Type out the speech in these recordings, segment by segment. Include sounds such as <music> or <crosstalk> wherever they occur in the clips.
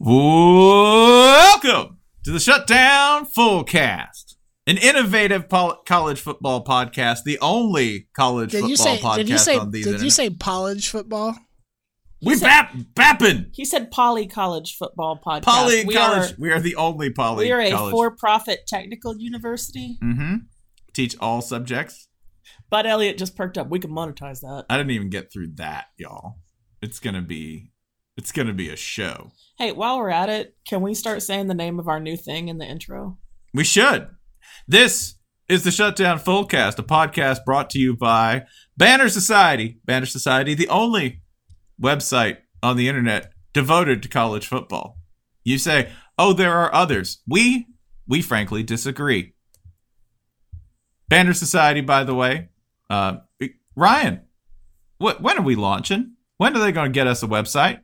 Welcome to the Shutdown Fullcast, an innovative pol- college football podcast, the only college Did football you say? podcast Did you say? on these Did you say college football? We said- bap bapping He said poly college football podcast. poly we college. Are, we are the only poly. Football. We are a college. for-profit technical university. Mm-hmm. Teach all subjects. Bud Elliott just perked up. We can monetize that. I didn't even get through that, y'all. It's gonna be, it's gonna be a show. Hey, while we're at it, can we start saying the name of our new thing in the intro? We should. This is the Shutdown Fullcast, a podcast brought to you by Banner Society. Banner Society, the only website on the internet devoted to college football. You say, "Oh, there are others." We we frankly disagree. Banner Society, by the way, uh, Ryan, what when are we launching? When are they going to get us a website?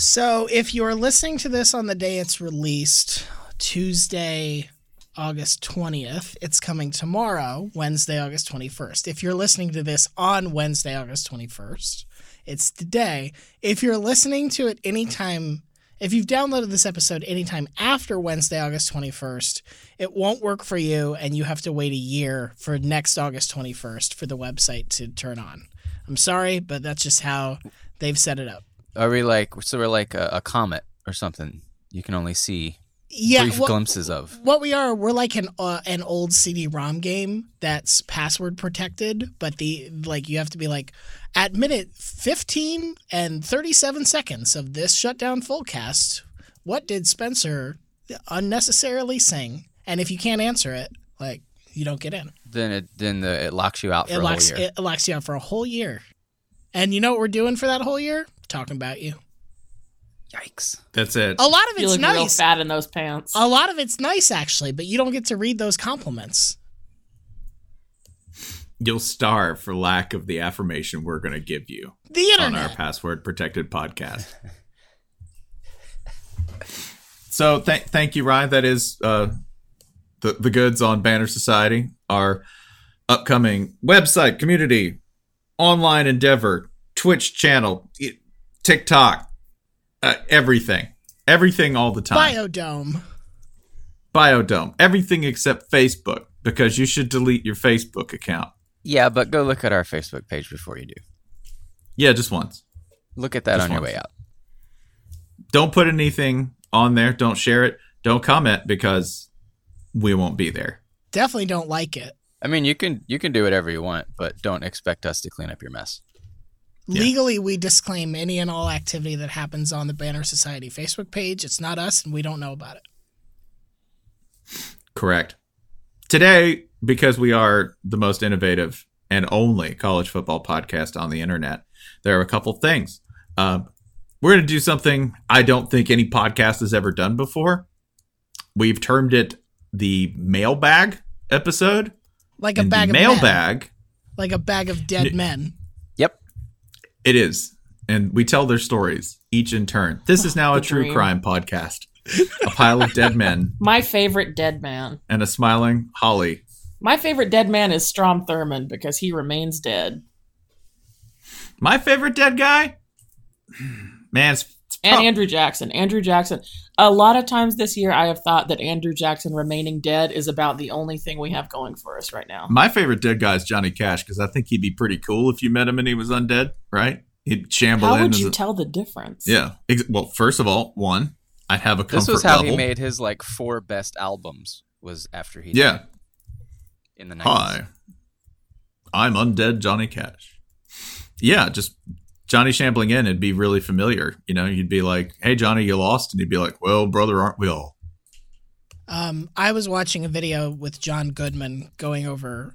So, if you're listening to this on the day it's released, Tuesday, August 20th, it's coming tomorrow, Wednesday, August 21st. If you're listening to this on Wednesday, August 21st, it's today. If you're listening to it anytime, if you've downloaded this episode anytime after Wednesday, August 21st, it won't work for you and you have to wait a year for next August 21st for the website to turn on. I'm sorry, but that's just how they've set it up. Are we like so we're like a, a comet or something? You can only see Yeah, brief what, glimpses of. what we are, we're like an uh, an old CD-ROM game that's password protected, but the like you have to be like at minute 15 and 37 seconds of this Shutdown Fullcast. What did Spencer unnecessarily sing? And if you can't answer it, like you don't get in. Then it then the, it locks you out for It a locks whole year. it locks you out for a whole year. And you know what we're doing for that whole year? Talking about you. Yikes! That's it. A lot of You it's look real nice. fat in those pants. A lot of it's nice actually, but you don't get to read those compliments. You'll starve for lack of the affirmation we're going to give you. The on internet. our password protected podcast. <laughs> so th- thank you, Ryan. That is uh, the the goods on Banner Society, our upcoming website, community, online endeavor, Twitch channel, i- TikTok, uh, everything, everything all the time. Biodome. Biodome, everything except Facebook, because you should delete your Facebook account. Yeah, but go look at our Facebook page before you do. Yeah, just once. Look at that Just on your way out. don't put anything on there. Don't share it. Don't comment because we won't be there. Definitely don't like it. I mean, you can you can do whatever you want, but don't expect us to clean up your mess. Yeah. Legally, we disclaim any and all activity that happens on the Banner Society Facebook page. It's not us, and we don't know about it. Correct. Today, because we are the most innovative and only college football podcast on the internet, there are a couple things. Um, we're going to do something I don't think any podcast has ever done before. We've termed it the mailbag episode. Like a and bag of men. mailbag. Like a bag of dead N- men. It is. And we tell their stories each in turn. This is <laughs> now a true dream. crime podcast. A pile of dead men <laughs> My favorite dead man. and a smiling Holly. My favorite dead man is Strom Thurmond because he remains dead. My favorite dead guy? Man, it's And prob- Andrew Jackson. Andrew Jackson. A lot of times this year, I have thought that Andrew Jackson remaining dead is about the only thing we have going for us right now. my favorite dead guy is Johnny Cash because I think he'd be pretty cool if you met him and he was undead, right? He'd shamble How in. would you a- tell the difference? yeah. Ex- well, first of all, one, I'd have a comfort This was how level. he made his like four best albums. Was after he Yeah. died in the 90s. Hi, I'm undead Johnny Cash. Yeah, just Johnny shambling in, it'd be really familiar. You know, you'd be like, "Hey, Johnny, you lost," and he'd be like, "Well, brother, aren't we all?" Um, I was watching a video with John Goodman going over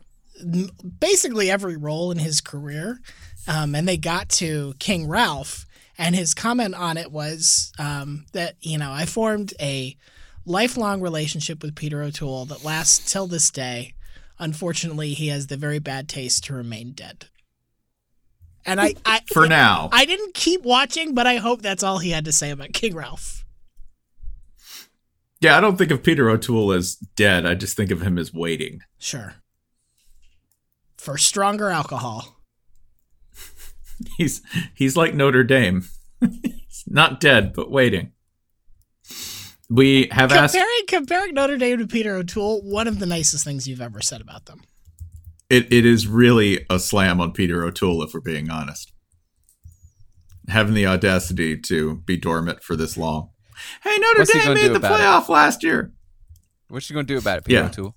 basically every role in his career, um, and they got to King Ralph, and his comment on it was um, that you know I formed a lifelong relationship with Peter O'Toole that lasts till this day. Unfortunately, he has the very bad taste to remain dead. And I, I For now, I didn't keep watching, but I hope that's all he had to say about King Ralph. yeah, I don't think of Peter O'Toole as dead. I just think of him as waiting. Sure. For stronger alcohol. <laughs> He's he's like Notre Dame. he's <laughs> not dead, but waiting. We have asked. Comparing comparing Notre Dame to Peter O'Toole, one of the nicest things you've ever said about them. It it is really a slam on Peter O'Toole, if we're being honest. Having the audacity to be dormant for this long. Hey, Notre What's Dame gonna made the about it? playoff last year. What's you gonna do about it, Peter Yeah. O'Toole?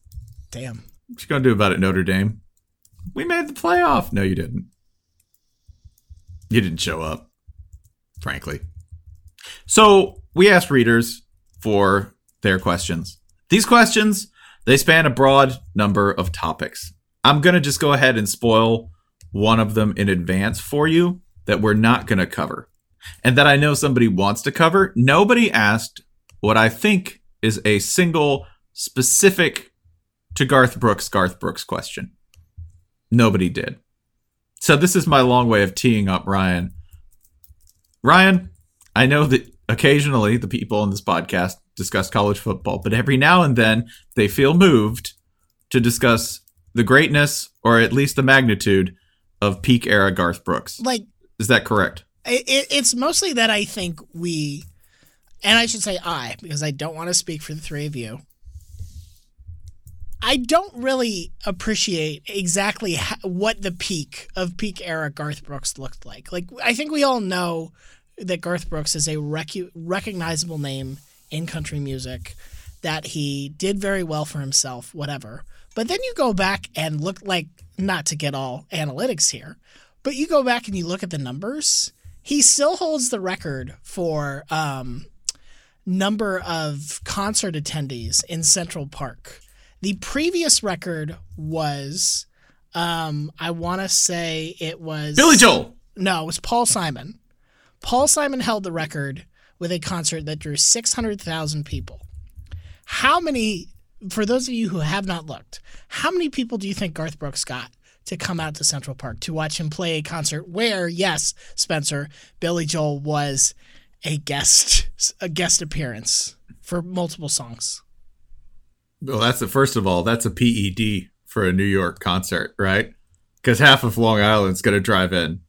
Damn. What you gonna do about it, Notre Dame? We made the playoff. No, you didn't. You didn't show up, frankly. So we asked readers for their questions. These questions they span a broad number of topics. I'm gonna just go ahead and spoil one of them in advance for you that we're not gonna cover, and that I know somebody wants to cover. Nobody asked what I think is a single specific to Garth Brooks, Garth Brooks question. Nobody did. So this is my long way of teeing up Ryan. Ryan, I know that occasionally the people on this podcast discuss college football, but every now and then they feel moved to discuss the greatness or at least the magnitude of peak era Garth Brooks. Like Is that correct? it, it, it's mostly that I think we, and I should say I, because I don't want to speak for the three of you. I don't really appreciate exactly how, what the peak of peak era Garth Brooks looked like. Like, I think we all know that Garth Brooks is a recu- recognizable name in country music, that he did very well for himself, whatever. But then you go back and look like, not to get all analytics here, but you go back and you look at the numbers, he still holds the record for um, number of concert attendees in Central Park. The previous record was, um, I want to say it was Billy Joel. No, it was Paul Simon. Paul Simon held the record with a concert that drew 600,000 people. How many, for those of you who have not looked, how many people do you think Garth Brooks got to come out to Central Park to watch him play a concert where, yes, Spencer, Billy Joel was a guest, a guest appearance for multiple songs? Well, that's the first of all, that's a PED for a New York concert, right? Because half of Long Island's going to drive in.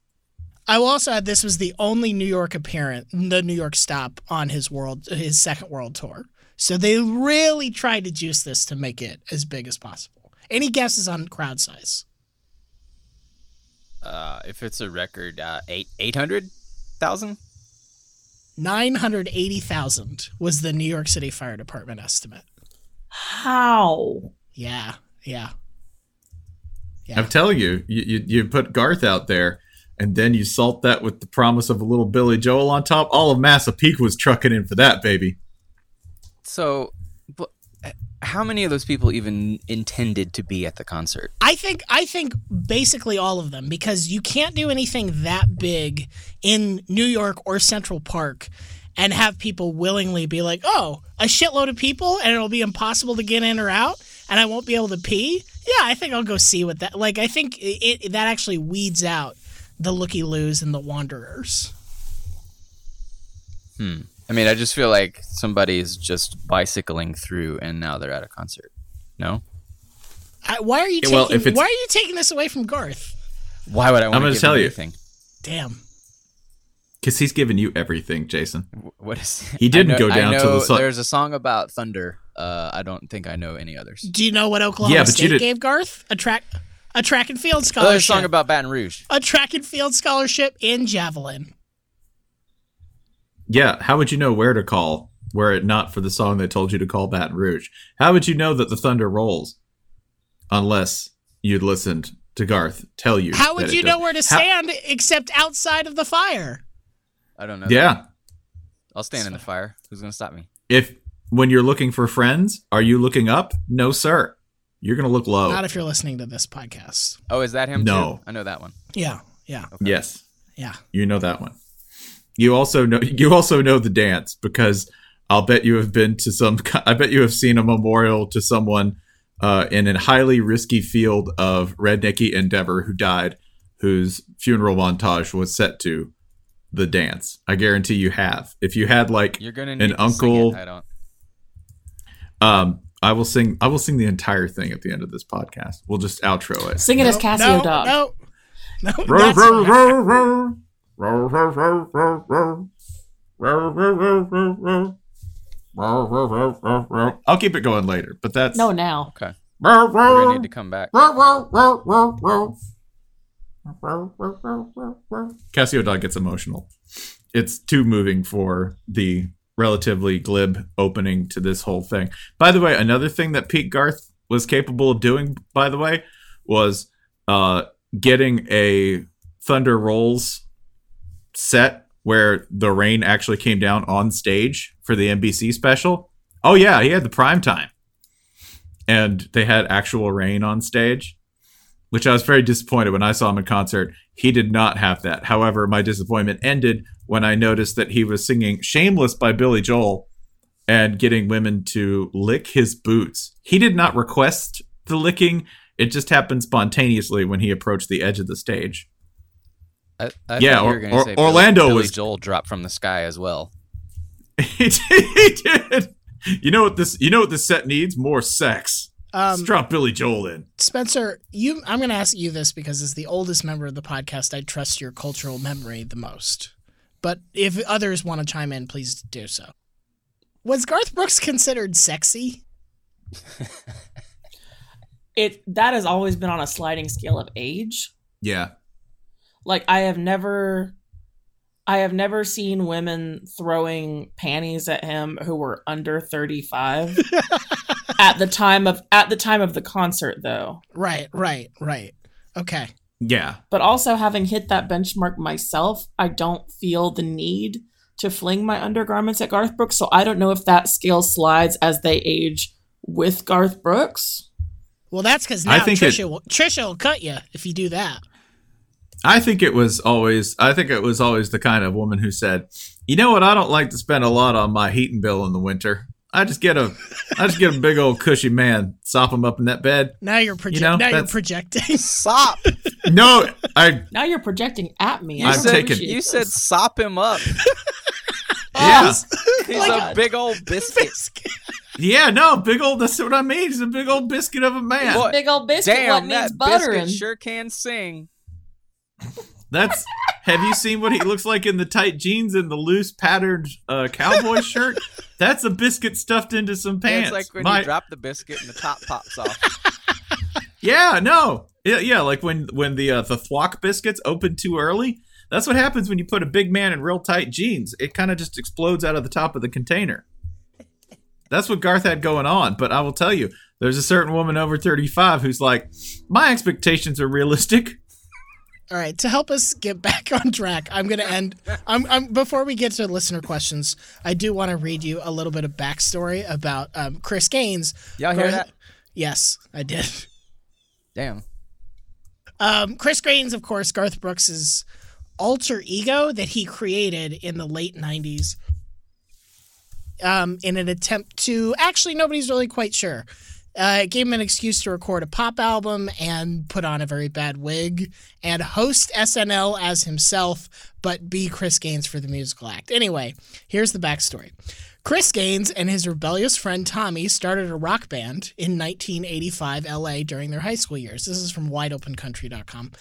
I will also add this was the only New York appearance, the New York stop on his world, his second world tour. So they really tried to juice this to make it as big as possible. Any guesses on crowd size? Uh, if it's a record, uh, eight eight hundred thousand. 980,000 was the New York City Fire Department estimate. How? Yeah, yeah. Yeah. I'm telling you, you, you, you put Garth out there, and then you salt that with the promise of a little Billy Joel on top. All of Massa Peak was trucking in for that, baby. So, but how many of those people even intended to be at the concert? I think I think basically all of them because you can't do anything that big in New York or Central Park and have people willingly be like, "Oh, a shitload of people and it'll be impossible to get in or out and I won't be able to pee." Yeah, I think I'll go see what that like I think it, it that actually weeds out the looky loos and the wanderers. Hmm. I mean, I just feel like somebody's just bicycling through, and now they're at a concert. No. I, why are you Yeah, well, taking if it's- why are you taking this away from Garth? Why would I want I'm to gonna give tell them you. anything? Damn. Because he's giving you everything, Jason. What is? He didn't know, go down I to the sun- There's a song about thunder. Uh, I don't think I know any others. Do you know what Oklahoma Yeah, but you State did- gave Garth? A track a track and field Oh, there's a scholarship. song about Baton Rouge. a track and field scholarship in javelin. Yeah, how would you know where to call were it not for the song that told you to call Baton Rouge? How would you know that the thunder rolls unless you'd listened to Garth tell you? How would you know does? where to How- stand except outside of the fire? I don't know. Yeah. I'll stand in the fire. Who's gonna stop me? If when you're looking for friends, are you looking up? No, sir. You're gonna look low. Not if you're listening to this podcast. Oh, is that him? No. too? I know that one. Yeah, yeah, yes, yeah. you know that one. You also know <laughs> you also know the dance because I'll bet you have been to some. <laughs> I bet you have seen a memorial to someone uh, in a highly risky field of rednecky endeavor who died, whose funeral montage was set to the dance. I guarantee you have. If you had like You're gonna An need to sing it. uncle- I don't. um. I will sing. I will sing the entire thing at the end of this podcast. We'll just outro it. Sing it as No, Casio no, Dog. No, no. Row, that's row, fine. I'll keep it going later, but that's No, now. Okay. We're gonna need to come back. Cassio Dog gets emotional. It's too moving for the relatively glib opening to this whole thing. By the way, another thing that Pete Garth was capable of doing, by the way, was uh, getting a Thunder Rolls set where the rain actually came down on stage for the NBC special. Oh yeah, he had the prime time. And they had actual rain on stage which I was very disappointed when I saw him in concert. He did not have that. However, my disappointment ended when I noticed that he was singing Shameless by Billy Joel and getting women to lick his boots. He did not request the licking, it just happened spontaneously when he approached the edge of the stage. I, I Yeah, or- or- say Billy- Orlando Billy was- Joel dropped from the sky as well. he <laughs> did. He did. You know what this you know what this set needs? More sex. Let's Um, drop Billy Joel in. Spencer, you I'm going to ask you this because as the oldest member of the podcast, I trust your cultural memory the most. But if others want to chime in, please do so. Was Garth Brooks considered sexy? <laughs> It that has always been on a sliding scale of age. Yeah. Like I have never I have never seen women throwing panties at him who were under 35 <laughs> at the time of at the time of the concert though. Right, right, right. Okay. Yeah. But also having hit that benchmark myself, I don't feel the need to fling my undergarments at Garth Brooks, so I don't know if that scale slides as they age with Garth Brooks. Well, that's because I now think it- Trisha will, Trisha will cut you if you do that. I think it was always I think it was always the kind of woman who said, "You know what? I don't like to spend a lot on my heating bill in the winter. I just get a I just get a big old cushy man, sop him up in that bed." Now you're projecting. know, now you're projecting. <laughs> Sop. No, I Now you're projecting at me. You I I'm said taking- appreciate you said sop him up. <laughs> yeah. He's my a God. big old biscuit. Yeah, no, big old that's what I mean. He's a big old biscuit of a man. Boy, big old biscuit what Damn, needs that buttering. biscuit sure can sing. That's have you seen what he looks like in the tight jeans and the loose patterned uh, cowboy shirt? That's a biscuit stuffed into some pants. it's like when My- you drop the biscuit and the top pops off. <laughs> Yeah, no. Yeah, yeah, like when when the uh, the thwack biscuits open too early. That's what happens when you put a big man in real tight jeans. It kind of just explodes out of the top of the container. That's what Garth had going on. But I will tell you, there's a certain woman over 35 who's like, my expectations are realistic. All right, to help us get back <laughs> on track, I'm going to end. I'm, I'm before we get to listener questions. I do want to read you a little bit of backstory about um, Chris Gaines. Y'all hear that? Yes, I did. Damn. Um, Chris Gaines, of course, Garth Brooks's alter ego that he created in the late '90s, um, in an attempt to actually nobody's really quite sure. Uh, it gave him an excuse to record a pop album and put on a very bad wig and host SNL as himself, but be Chris Gaines for the musical act. Anyway, here's the backstory. Chris Gaines and his rebellious friend Tommy started a rock band in 1985 LA during their high school years. This is from wideopencountry.com.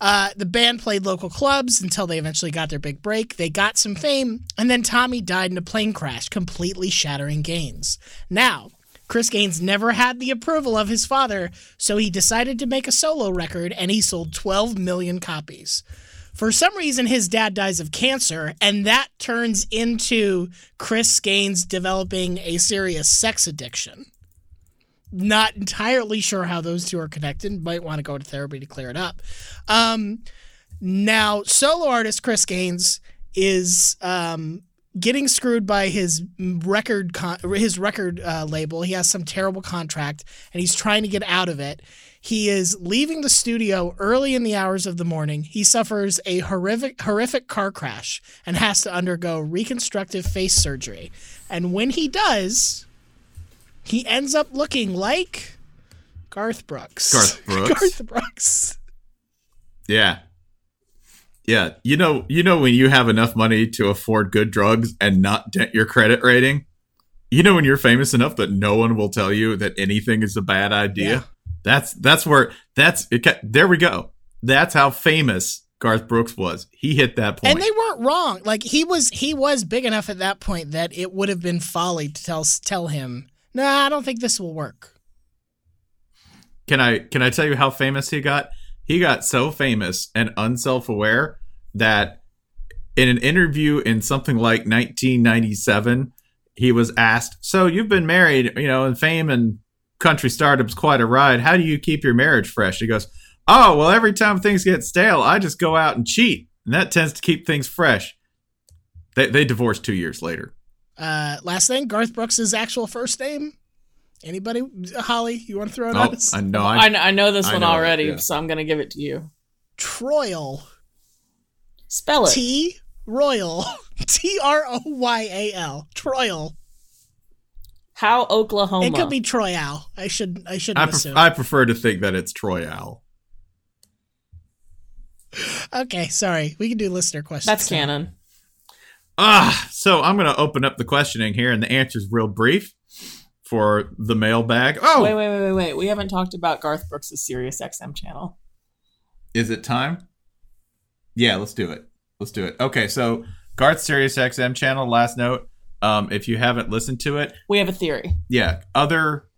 Uh, the band played local clubs until they eventually got their big break. They got some fame, and then Tommy died in a plane crash, completely shattering Gaines. Now, Chris Gaines never had the approval of his father, so he decided to make a solo record and he sold 12 million copies. For some reason, his dad dies of cancer, and that turns into Chris Gaines developing a serious sex addiction. Not entirely sure how those two are connected. Might want to go to therapy to clear it up. Um, now, solo artist Chris Gaines is um, getting screwed by his record con- his record uh, label. He has some terrible contract, and he's trying to get out of it. He is leaving the studio early in the hours of the morning. He suffers a horrific horrific car crash and has to undergo reconstructive face surgery. And when he does, he ends up looking like Garth Brooks. Garth <laughs> Brooks? Garth Brooks. Yeah. Yeah, you know, you know when you have enough money to afford good drugs and not dent your credit rating. You know when you're famous enough that no one will tell you that anything is a bad idea. Yeah. That's that's where that's it. There we go. That's how famous Garth Brooks was. He hit that point. And they weren't wrong. Like he was he was big enough at that point that it would have been folly to tell tell him, "No, nah, I don't think this will work." Can I can I tell you how famous he got? He got so famous and unself-aware that in an interview in something like 1997, he was asked, "So you've been married, you know, and fame and country stardom's quite a ride. How do you keep your marriage fresh?" He goes, "Oh, well, every time things get stale, I just go out and cheat, and that tends to keep things fresh." They they divorced two years later. Uh, last thing, Garth Brooks' actual first name. Anybody? Holly, you want to throw it Oh, on us? I know. I, I, I know this I one know already, yeah. so I'm gonna give it to you. Troyal. Spell it. T Royal. <laughs> T R O Y A L. Troyal. How Oklahoma? It could be Troyal. I should I shouldn't I, pref- assume. I prefer to think that it's Troy Owl. okay, sorry. We can do listener questions. That's now. canon. Ah, so I'm going to open up the questioning here, and the answer is real brief for the mailbag. Oh, Wait, wait, wait, wait, wait. We haven't talked about Garth Brooks' Sirius XM channel. is it time? Yeah, let's do it. Let's do it. Okay, so Garth Sirius XM channel. Last note: um, if you haven't listened to it, We have a theory. yeah, other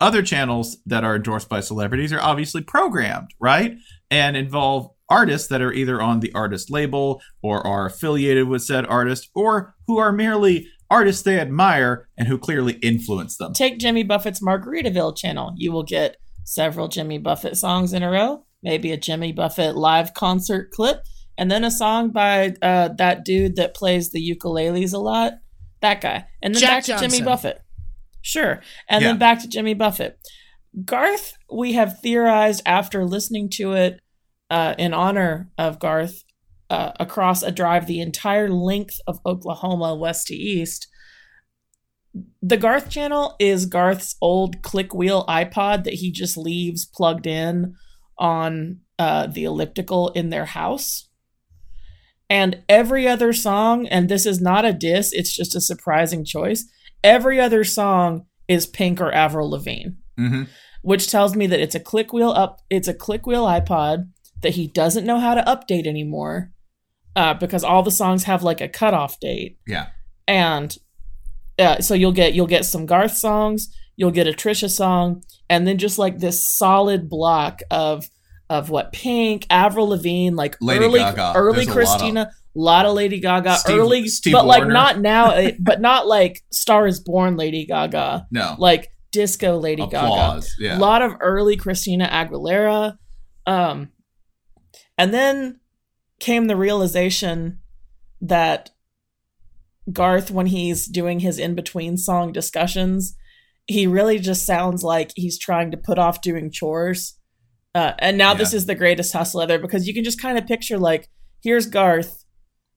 other channels that are endorsed by celebrities are obviously programmed, right? And involve artists that are either on the artist label or are affiliated with said artist or who are merely artists they admire and who clearly influence them. Take Jimmy Buffett's Margaritaville channel. You will get several Jimmy Buffett songs in a row, maybe a Jimmy Buffett live concert clip, and then a song by uh, that dude that plays the ukuleles a lot. That guy. And then Jack back to Johnson. Jimmy Buffett. Sure. And Yeah. then back to Jimmy Buffett. Garth, we have theorized after listening to it uh, in honor of Garth uh, across a drive the entire length of Oklahoma, west to east. The Garth channel is Garth's old click wheel iPod that he just leaves plugged in on uh, the elliptical in their house. And every other song, and this is not a diss, it's just a surprising choice. Every other song is Pink or Avril Lavigne hmm which tells me that it's a click wheel up it's a click wheel iPod that he doesn't know how to update anymore uh, because all the songs have like a cutoff date Yeah. and uh, so you'll get you'll get some Garth songs you'll get a Trisha song and then just like this solid block of of what Pink Avril Lavigne like Lady early Gaga. early There's a lot of- lot of Lady Gaga Steve- early Steve but like not now eh, <laughs> but not like Star is Born Lady Gaga No. like disco Lady Gaga Applause. a Yeah. lot of early Christina Aguilera. Um, and then came the realization that Garth, when he's doing his in between song discussions, he really just sounds like he's trying to put off doing chores. Uh, and now this is the greatest hustle ever because you can just kind of picture like here's Garth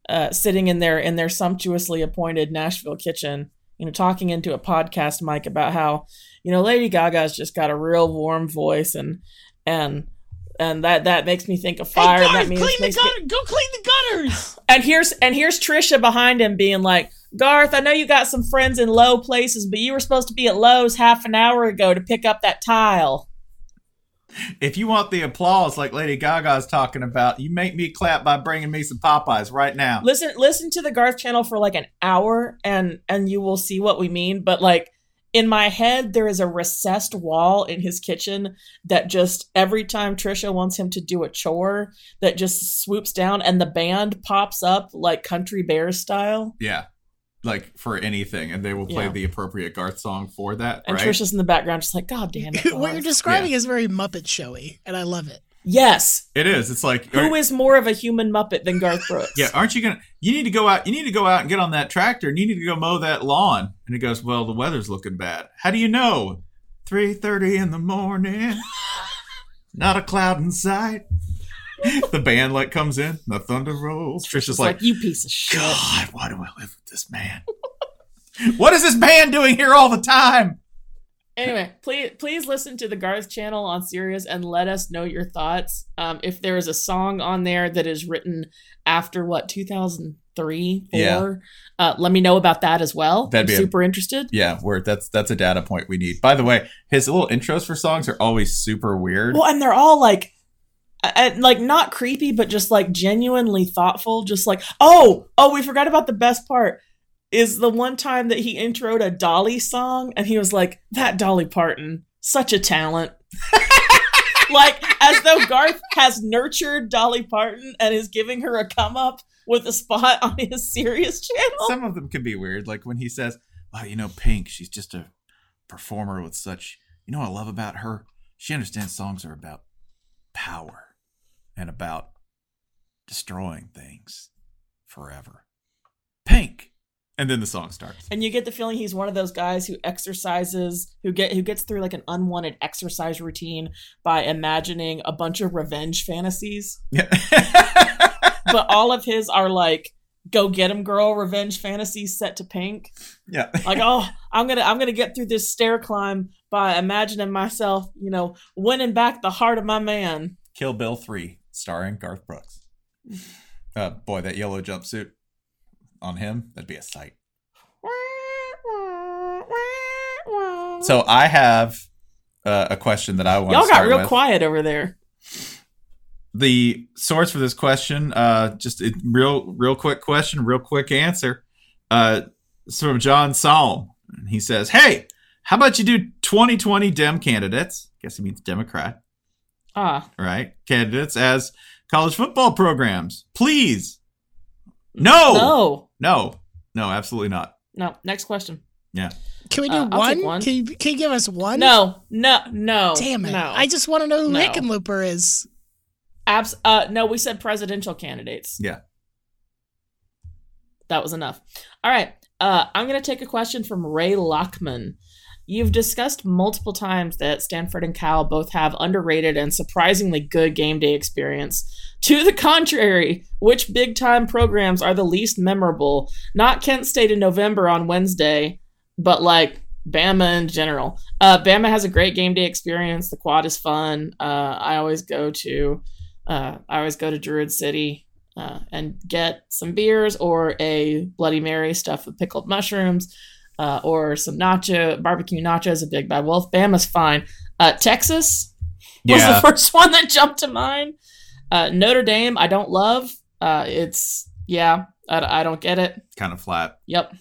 uh, sitting in their in their sumptuously appointed Nashville kitchen, you know, talking into a podcast mic about how you know Lady Gaga's just got a real warm voice and and and that that makes me think of fire. Hey, and Garth, that means clean the makes me- Go clean the gutters. and here's and here's Trisha behind him being like, Garth, I know you got some friends in low places, but you were supposed to be at Lowe's half an hour ago to pick up that tile. if you want the applause like Lady Gaga's talking about, you make me clap by bringing me some Popeyes right now. Listen listen to the Garth channel for like an hour and and you will see what we mean. But like in my head, there is a recessed wall in his kitchen that just every time Trisha wants him to do a chore, that just swoops down and the band pops up like country bears style. Yeah. Like for anything, and they will play Yeah. the appropriate Garth song for that, And right? Trisha's in the background just like, God damn it. <laughs> what you're Garth." describing is very Muppet showy, and I love it. Yes. it is. It's like Who is more of a human Muppet than Garth Brooks? Yeah, aren't you gonna? You need to go out. You need to go out and get on that tractor, and you need to go mow that lawn. And he goes, "Well, the weather's looking bad. How do you know? Three thirty in the morning, <laughs> not a cloud in sight." <laughs> the band like comes in, the thunder rolls. Trisha's like, like, you piece of shit. "God, why do I live with this man? <laughs> what is this band doing here all the time?" Anyway, <laughs> please please listen to the Garth channel on Sirius and let us know your thoughts. Um, if there is a song on there that is written after what 2003, four, Yeah. uh, let me know about that as well. That'd I'm be a- super interested. Yeah, where that's that's a data point we need. By the way, his little intros for songs are always super weird. Well, and they're all like and like not creepy, but just like genuinely thoughtful. Just like, oh, oh, we forgot about the best part. Is the one time that he introed a Dolly song, and he was like, "That Dolly Parton, such a talent." <laughs> like as though Garth has nurtured Dolly Parton and is giving her a come up with a spot on his Sirius channel. Some of them can be weird, like when he says, "Wow, you know, Pink, she's just a performer with such. You know what I love about her? She understands songs are about power and about destroying things forever. Pink." And then the song starts. and you get the feeling he's one of those guys who exercises who get who gets through like an unwanted exercise routine by imagining a bunch of revenge fantasies Yeah. <laughs> but all of his are like go get him girl revenge fantasies set to pink yeah. <laughs> like oh i'm gonna i'm gonna get through this stair climb by imagining myself you know winning back the heart of my man Kill Bill 3, starring Garth Brooks. Uh, boy, that yellow jumpsuit on him, that'd be a sight. <laughs> So I have uh, a question that I want y'all got real with. quiet over there The source for this question, uh, just a real, real quick question, real quick answer. Uh, it's from John Psalm. He says, "Hey, how about you do 2020 Dem candidates? Guess he means Democrat, ah right? Candidates as college football programs, please. No, no no, no, absolutely not. no next question Yeah. Can we do Uh, one? one. Can, you, can you give us one? no no no Damn it. no I just want to know who No. Hickenlooper is. Abs- uh, no, we said presidential candidates. Yeah. That was enough. All right. Uh, I'm going to take a question from Ray Lockman. You've discussed multiple times that Stanford and Cal both have underrated and surprisingly good game day experience. To the contrary, which big time programs are the least memorable? Not Kent State in November on Wednesday, but like Bama in general. Uh, Bama has a great game day experience. The quad is fun. Uh, I always go to uh, I always go to Druid City uh, and get some beers or a Bloody Mary stuffed with pickled mushrooms uh, or some nacho barbecue nachos. A Big Bad Wolf. Bama's fine. Uh, Texas was Yeah, the first one that jumped to mind. Uh, Notre Dame, I don't love. Uh, it's yeah, I, I don't get it. kind of flat. Yep.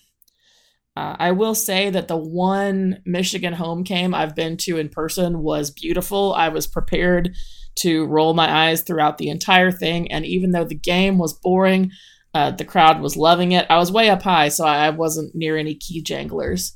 Uh, I will say that the one Michigan home game I've been to in person was beautiful. I was prepared to roll my eyes throughout the entire thing, and even though the game was boring, uh, the crowd was loving it. I was way up high, so I wasn't near any key janglers.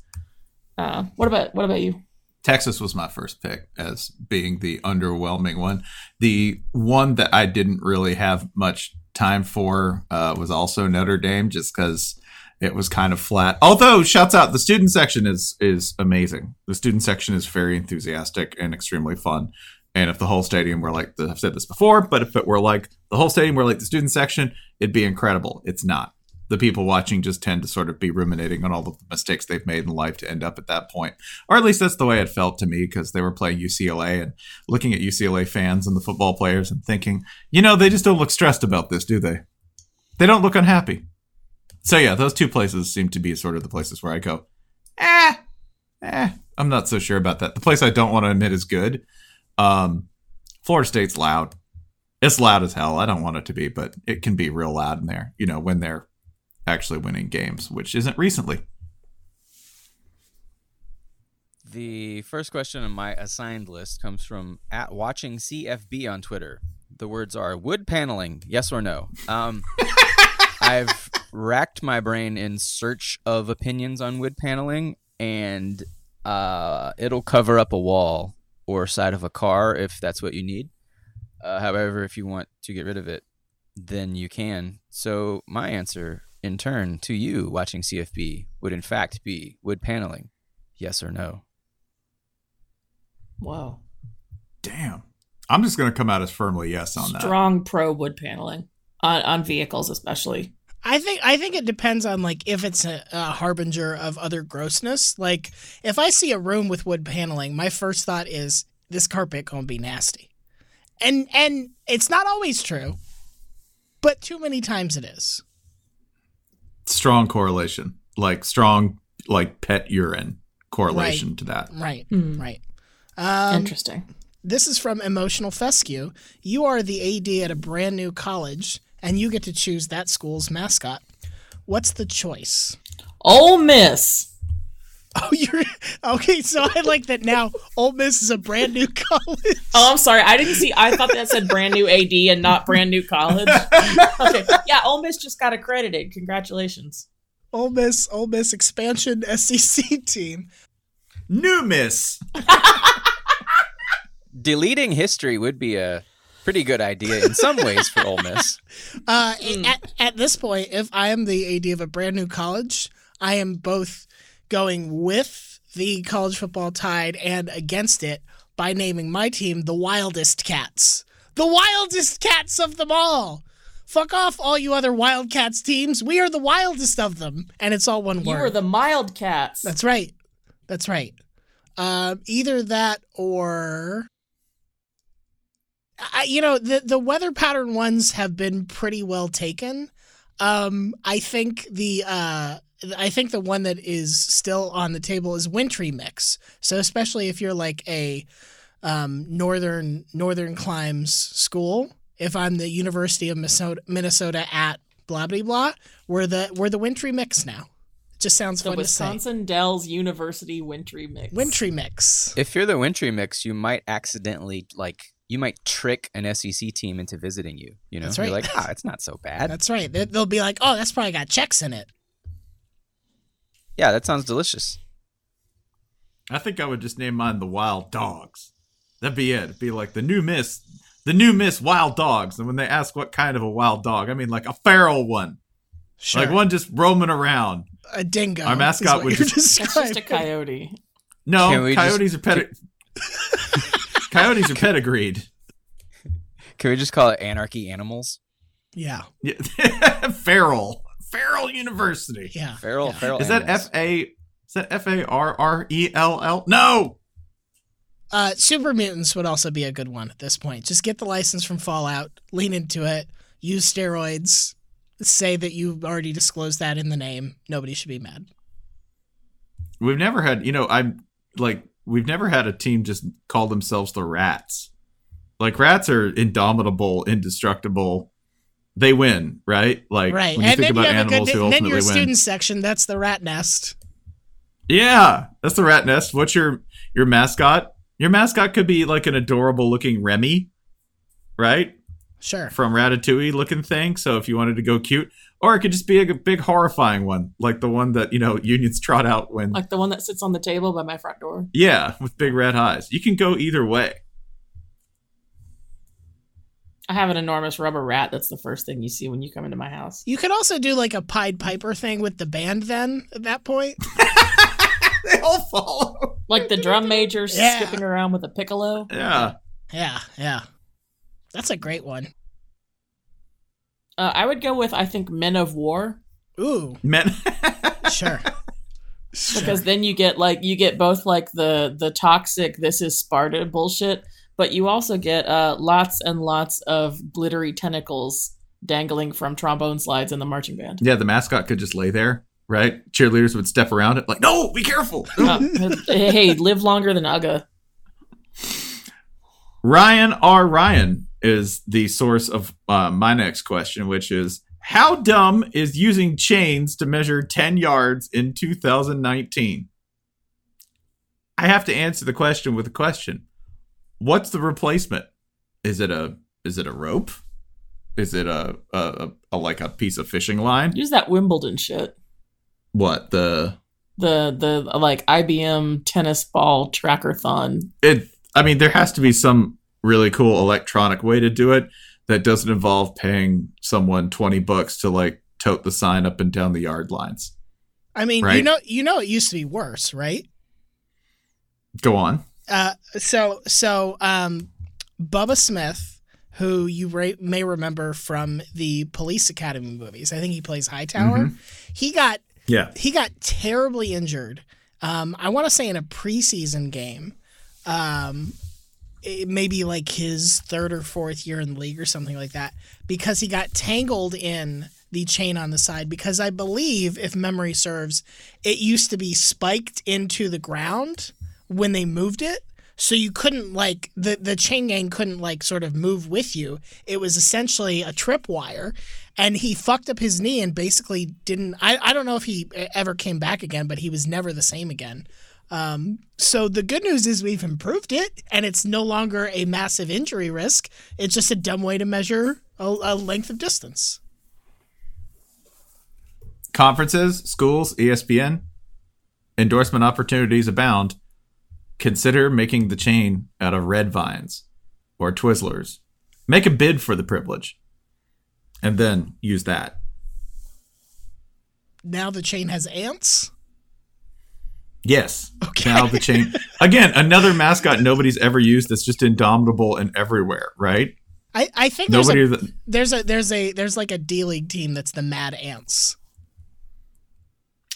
Uh, what about what about you? Texas was my first pick as being the underwhelming one. The one that I didn't really have much time for uh, was also Notre Dame, just because it was kind of flat. Although, shouts out, the student section is is amazing. The student section is very enthusiastic and extremely fun. And if the whole stadium were like the, I've said this before, but if it were like the whole stadium were like the student section, it'd be incredible. It's not. The people watching just tend to sort of be ruminating on all the mistakes they've made in life to end up at that point or at least that's the way it felt to me because they were playing UCLA and looking at UCLA fans and the football players and thinking, you know, they just don't look stressed about this, do they? They don't look unhappy. So yeah, those two places seem to be sort of the places where I go, eh, eh, I'm not so sure about that. The place I don't want to admit is good. Um, Florida State's loud. It's loud as hell. I don't want it to be, but it can be real loud in there. You know, when they're actually winning games, which isn't recently. The first question on my assigned list comes from at watching CFB on Twitter. The words are wood paneling, yes or no. Um, <laughs> I've racked my brain in search of opinions on wood paneling, and uh, it'll cover up a wall or side of a car if that's what you need. Uh, however, if you want to get rid of it, then you can. So my answer, in turn, to you watching CFB would in fact be wood paneling, yes or no. Wow. Damn. I'm just going to come out as firmly yes on that. Strong pro wood paneling on on vehicles, especially. I think I think it depends on like if it's a, a harbinger of other grossness. Like if I see a room with wood paneling, my first thought is this carpet gonna be nasty, and and it's not always true, but too many times it is. Strong correlation. Like strong like pet urine correlation to that. Right, Hmm. right. Um, Interesting. This is from Emotional Fescue. You are the AD at a brand new college, and you get to choose that school's mascot. What's the choice? Ole Miss. <laughs> Oh, you're okay. So I like that now. Ole Miss is a brand new <laughs> college. Oh, I'm sorry. I didn't see. I thought that said brand new AD and not brand new college. <laughs> Okay. Yeah, Ole Miss just got accredited. Congratulations. Ole Miss, Ole Miss expansion SEC team. New Miss. Deleting history would be a pretty good idea in some ways for Ole Miss. <laughs> Uh, Mm. at, at this point, if I am the AD of a brand new college, I am both going with the college football tide and against it by naming my team the Wildest Cats. The wildest cats of them all. Fuck off, all you other Wildcats teams. We are the wildest of them. And it's all one word. You word. were the mild cats. That's right. That's right. Um, either that or, I, you know, the the weather pattern ones have been pretty well taken. Um, I think the uh, I think the one that is still on the table is wintry mix. So especially if you're like a um, northern northern climes school, if I'm the University of Minnesota, Minnesota at blah blah blah, we're the we're the wintry mix now. It just sounds the fun to say. Wisconsin Dells University Wintry Mix. Wintry mix. If you're the Wintry Mix, you might accidentally like you might trick an SEC team into visiting you. You know, That's you're like, ah, <laughs> it's not so bad. That's right. They- They'll be like, "Oh, that's probably got Chex in it." yeah, that sounds delicious. I think I would just name mine the Wild Dogs. That'd be it. It'd be like the new Miss, the new Miss Wild Dogs. And when they ask what kind of a wild dog, I mean like a feral one, Sure. like one just roaming around. a dingo. Our is mascot what would you're just- That's just a coyote. No, Can we just- coyotes are pedi- <laughs> coyotes are <laughs> pedigreed. Can we just call it Anarchy Animals? Yeah, Yeah. <laughs> feral, feral University. yeah. Feral, yeah. feral. Is that. F A? Is that F A R R E L L? No. Uh, Super Mutants would also be a good one at this point. Just get the license from Fallout, lean into it, use steroids, say that you already disclosed that in the name. Nobody should be mad. We've never had, you know, I'm like, we've never had a team just call themselves the Rats. Like rats are indomitable, indestructible. They win, right? Like right, when you and think about you have a animals good. who Then your ultimately win. student section. That's the rat nest. Yeah, that's the rat nest. What's your your mascot? Your mascot could be like an adorable looking Remy, right? Sure. From Ratatouille looking thing. So if you wanted to go cute, or it could just be a big horrifying one, like the one that you know unions trot out when Like the one that sits on the table by my front door. yeah, with big red eyes. You can go either way. I have an enormous rubber rat. That's the first thing you see when you come into my house. You could also do like a Pied Piper thing with the band. Then at that point, <laughs> they all follow. Like the drum major Yeah. skipping around with a piccolo. Yeah. yeah, yeah. That's a great one. Uh, I would go with I think Men of War Ooh, Men sure. <laughs> Sure. because then you get like you get both like the the toxic this is Sparta bullshit, but you also get uh, lots and lots of glittery tentacles dangling from trombone slides in the marching band. Yeah, the mascot could just lay there, right? Cheerleaders would step around it like, no, be careful. Uh, hey, live longer than Uga. Ryan R. Ryan is the source of uh, my next question, which is how dumb is using chains to measure 10 yards in 2019? I have to answer the question with a question. What's the replacement? Is it a is it a rope? Is it a, a, a, a like a piece of fishing line? Use that Wimbledon shit. What the The the like IBM tennis ball tracker thon. it i mean there has to be some really cool electronic way to do it that doesn't involve paying someone 20 bucks to like tote the sign up and down the yard lines I mean, you know, you know, it used to be worse, right? go on Uh, so so um, Bubba Smith, who you ra- may remember from the Police Academy movies, I think he plays Hightower. He got yeah he got terribly injured. Um, I want to say in a preseason game, um, maybe like his third or fourth year in the league or something like that, because he got tangled in the chain on the side. Because I believe, if memory serves, it used to be spiked into the ground when they moved it. So you couldn't like the the chain gang couldn't like sort of move with you. It was essentially a tripwire, and he fucked up his knee and basically didn't. I I don't know if he ever came back again, but he was never the same again. Um, so the good news is we've improved it, and it's no longer a massive injury risk. It's just a dumb way to measure a, a length of distance. Conferences, schools, ESPN, endorsement opportunities abound. Consider making the chain out of red vines or Twizzlers. Make a bid for the privilege and then use that. Now the chain has ants. Yes. Okay. Now the chain. <laughs> Again, another mascot nobody's ever used that's just indomitable and everywhere, right? I, I think there's Nobody. a, that- there's a there's a there's like a D League team that's the Mad Ants.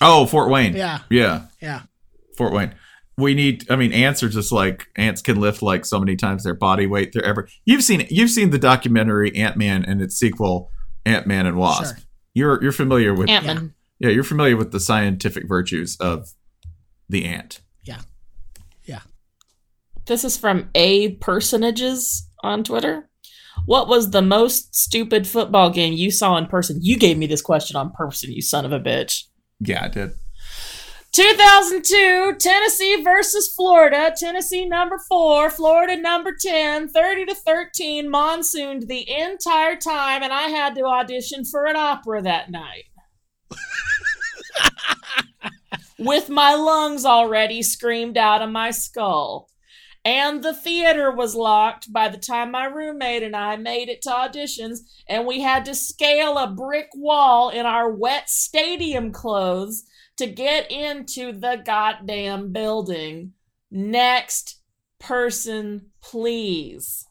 oh, Fort Wayne. Yeah, Yeah. yeah. Fort Wayne. We need. I mean, ants are just like ants can lift like so many times their body weight. They're ever. You've seen. You've seen the documentary Ant Man and its sequel Ant Man and Wasp. Sure. You're you're familiar with. Ant Man. Yeah, you're familiar with the scientific virtues of the ant. Yeah. Yeah. This is from A Personages on Twitter. What was the most stupid football game you saw in person? You gave me this question on person, you son of a bitch. Yeah, I did. 2002, Tennessee versus Florida. Tennessee number four, Florida number 10, 30 to 13, monsooned the entire time, and I had to audition for an opera that night. <laughs> With my lungs already screamed out of my skull. And the theater was locked by the time my roommate and I made it to auditions, and we had to scale a brick wall in our wet stadium clothes to get into the goddamn building. Next person, please.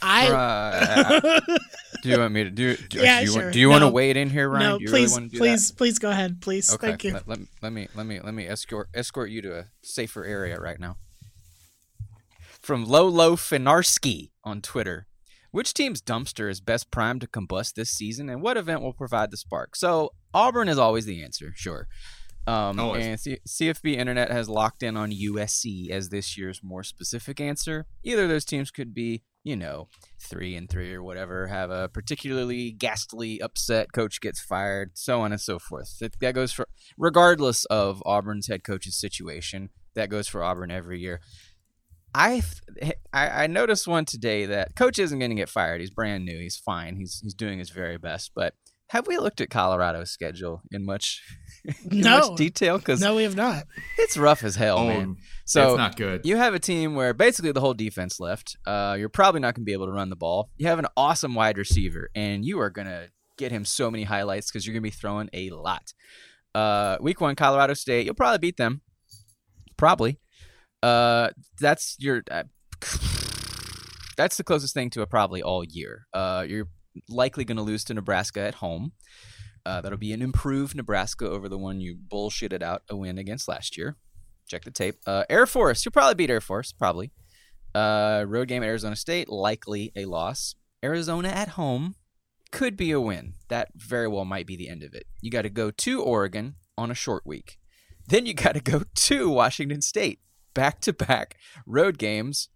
I Uh, <laughs> do you want me to do? do Yeah, do you, sure. want, do you want to No. wade in here, Ryan? no, do you really please, want to do please, please go ahead, please. Okay. Thank you. Let, let, let me let me let me let me escort escort you to a safer area right now. From Lolo Finarski on Twitter. Which team's dumpster is best primed to combust this season, and what event will provide the spark? So Auburn is always the answer, sure. Um, Always. and C- CFB Internet has locked in on USC as this year's more specific answer. Either of those teams could be, you know, three and three or whatever, have a particularly ghastly upset, coach gets fired, so on and so forth. That, that goes for, regardless of Auburn's head coach's situation, that goes for Auburn every year. I, I I noticed one today that coach isn't going to get fired. He's brand new. He's fine. He's he's doing his very best. But have we looked at Colorado's schedule in much <laughs> in No. much detail? Because No, we have not. it's rough as hell, Oh, man. So it's not good. you have a team where basically the whole defense left. Uh, you're probably not going to be able to run the ball. You have an awesome wide receiver, and you are going to get him so many highlights because you're going to be throwing a lot. Uh, week one, Colorado State. You'll probably beat them. Probably. Uh, that's your. Uh, <sighs> that's the closest thing to a probably all year. Uh, you're likely going to lose to Nebraska at home. Uh, that'll be an improved Nebraska over the one you bullshitted out a win against last year. Check the tape. Uh, Air Force, you'll probably beat Air Force, probably. Uh, road game at Arizona State, likely a loss. Arizona at home could be a win. That very well might be the end of it. You got to go to Oregon on a short week. Then you got to go to Washington State, back to back road games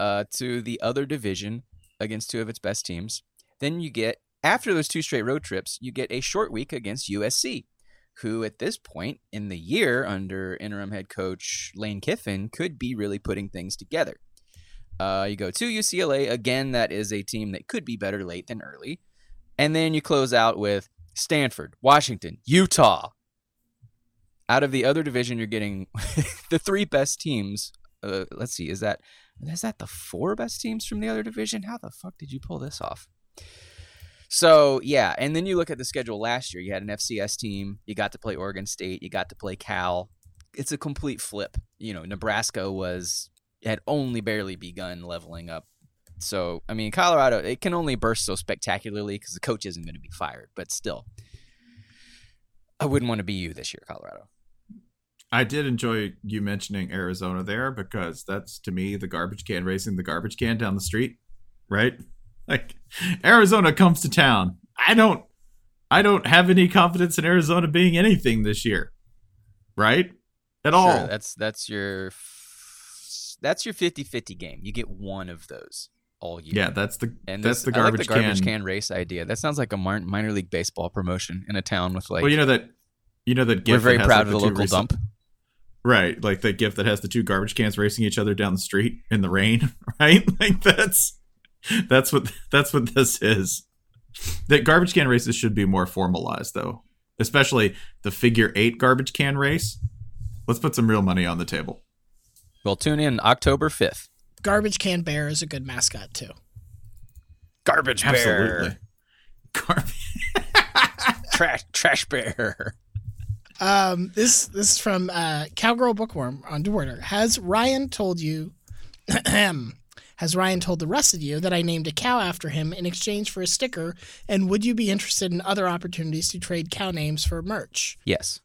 uh, to the other division against two of its best teams. Then you get, after those two straight road trips, you get a short week against USC, who at this point in the year, under interim head coach Lane Kiffin, could be really putting things together. Uh, you go to UCLA. Again, that is a team that could be better late than early. And then you close out with Stanford, Washington, Utah. Out of the other division, you're getting <laughs> the three best teams. Uh, let's see, is that is that the four best teams from the other division? How the fuck did you pull this off? So yeah, and then you look at the schedule last year. You had an FCS team. You got to play Oregon State. You got to play Cal. It's a complete flip. You know, Nebraska was had only barely begun leveling up. So I mean, Colorado it can only burst so spectacularly because the coach isn't going to be fired. But still, I wouldn't want to be you this year, Colorado. I did enjoy you mentioning Arizona there because that's to me the garbage can racing the garbage can down the street, right? Like Arizona comes to town. I don't I don't have any confidence in Arizona being anything this year. Right? At all. That's that's your that's your 50-50 game. You get one of those all year. Yeah, that's the and that's this, the I like garbage, the garbage can. can. race idea. That sounds like a min- minor league baseball promotion in a town with like. well, you know that you know that we're gift very that proud like, of the two local recent- dump. Right, like the gift that has the two garbage cans racing each other down the street in the rain, <laughs> right? Like that's <laughs> that's what that's what this is. That garbage can races should be more formalized though. Especially the figure 8 garbage can race. Let's put some real money on the table. Well, tune in October fifth. Garbage Can Bear is a good mascot too. Garbage Absolutely. Garbage <laughs> trash trash bear. Um, this this is from uh, Cowgirl Bookworm on Twitter. Has Ryan told you? <clears throat> has Ryan told the rest of you that I named a cow after him in exchange for a sticker? And would you be interested in other opportunities to trade cow names for merch? Yes.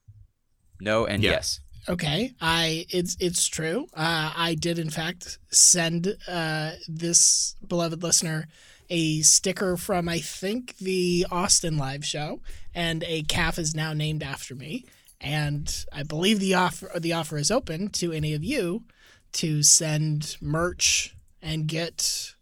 No and Yeah. yes. Okay, I it's it's true. Uh, I did in fact send uh, this beloved listener a sticker from I think the Austin live show, and a calf is now named after me. And I believe the offer the offer is open to any of you to send merch and get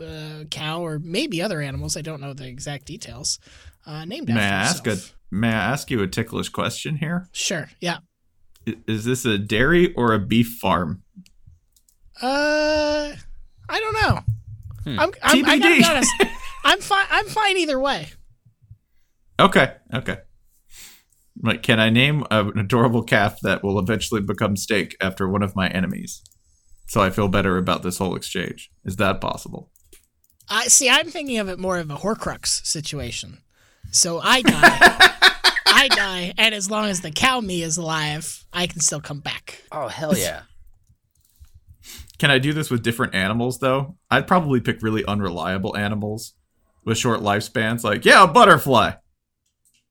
a cow or maybe other animals. I don't know the exact details. Uh, named May I after ask a may I ask you a ticklish question here? Sure. Yeah. Is this a dairy or a beef farm? Uh, I don't know. Hmm. I'm, I'm I gotta be honest. I'm fine. I'm fine either way. Okay, okay. Like, can I name an adorable calf that will eventually become steak after one of my enemies? So I feel better about this whole exchange. Is that possible? I see. I'm thinking of it more of a Horcrux situation. So I die. <laughs> I die, and as long as the cow me is alive, I can still come back. Oh hell yeah. Can I do this with different animals though? I'd probably pick really unreliable animals with short lifespans. Like, yeah, a butterfly.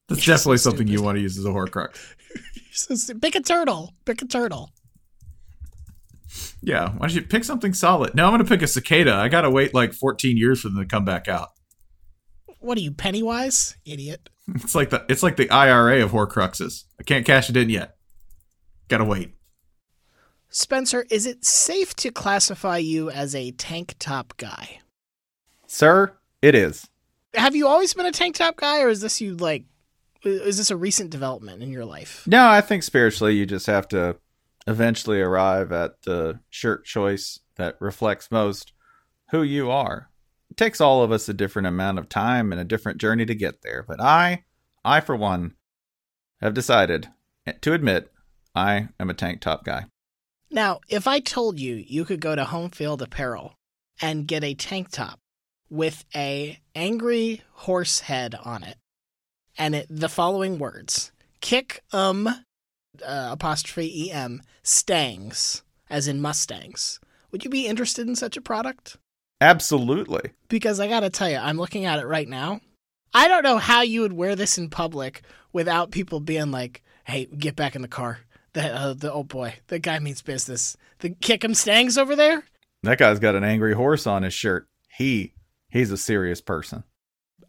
That's You're definitely so something you want to use as a Horcrux. <laughs> So, so pick a turtle. Pick a turtle. Yeah, why don't you pick something solid? No, I'm gonna pick a cicada. I gotta wait like 14 years for them to come back out. What are you, Pennywise? Idiot. <laughs> It's like the it's like the IRA of Horcruxes. I can't cash it in yet. Gotta wait. Spencer, is it safe to classify you as a tank top guy? Sir, it is. Have you always been a tank top guy, or is this you like? Is this a recent development in your life? No, I think spiritually you just have to eventually arrive at the shirt choice that reflects most who you are. It takes all of us a different amount of time and a different journey to get there, but I, I for one, have decided to admit I am a tank top guy. Now, if I told you you could go to Home Field Apparel and get a tank top with a angry horse head on it, and it, the following words: "Kick um uh, apostrophe em stangs," as in mustangs, would you be interested in such a product? Absolutely. Because I gotta tell you, I'm looking at it right now. I don't know how you would wear this in public without people being like, "Hey, get back in the car." The uh, the oh boy, the guy means business. The kick 'em stangs over there. That guy's got an angry horse on his shirt. He he's a serious person.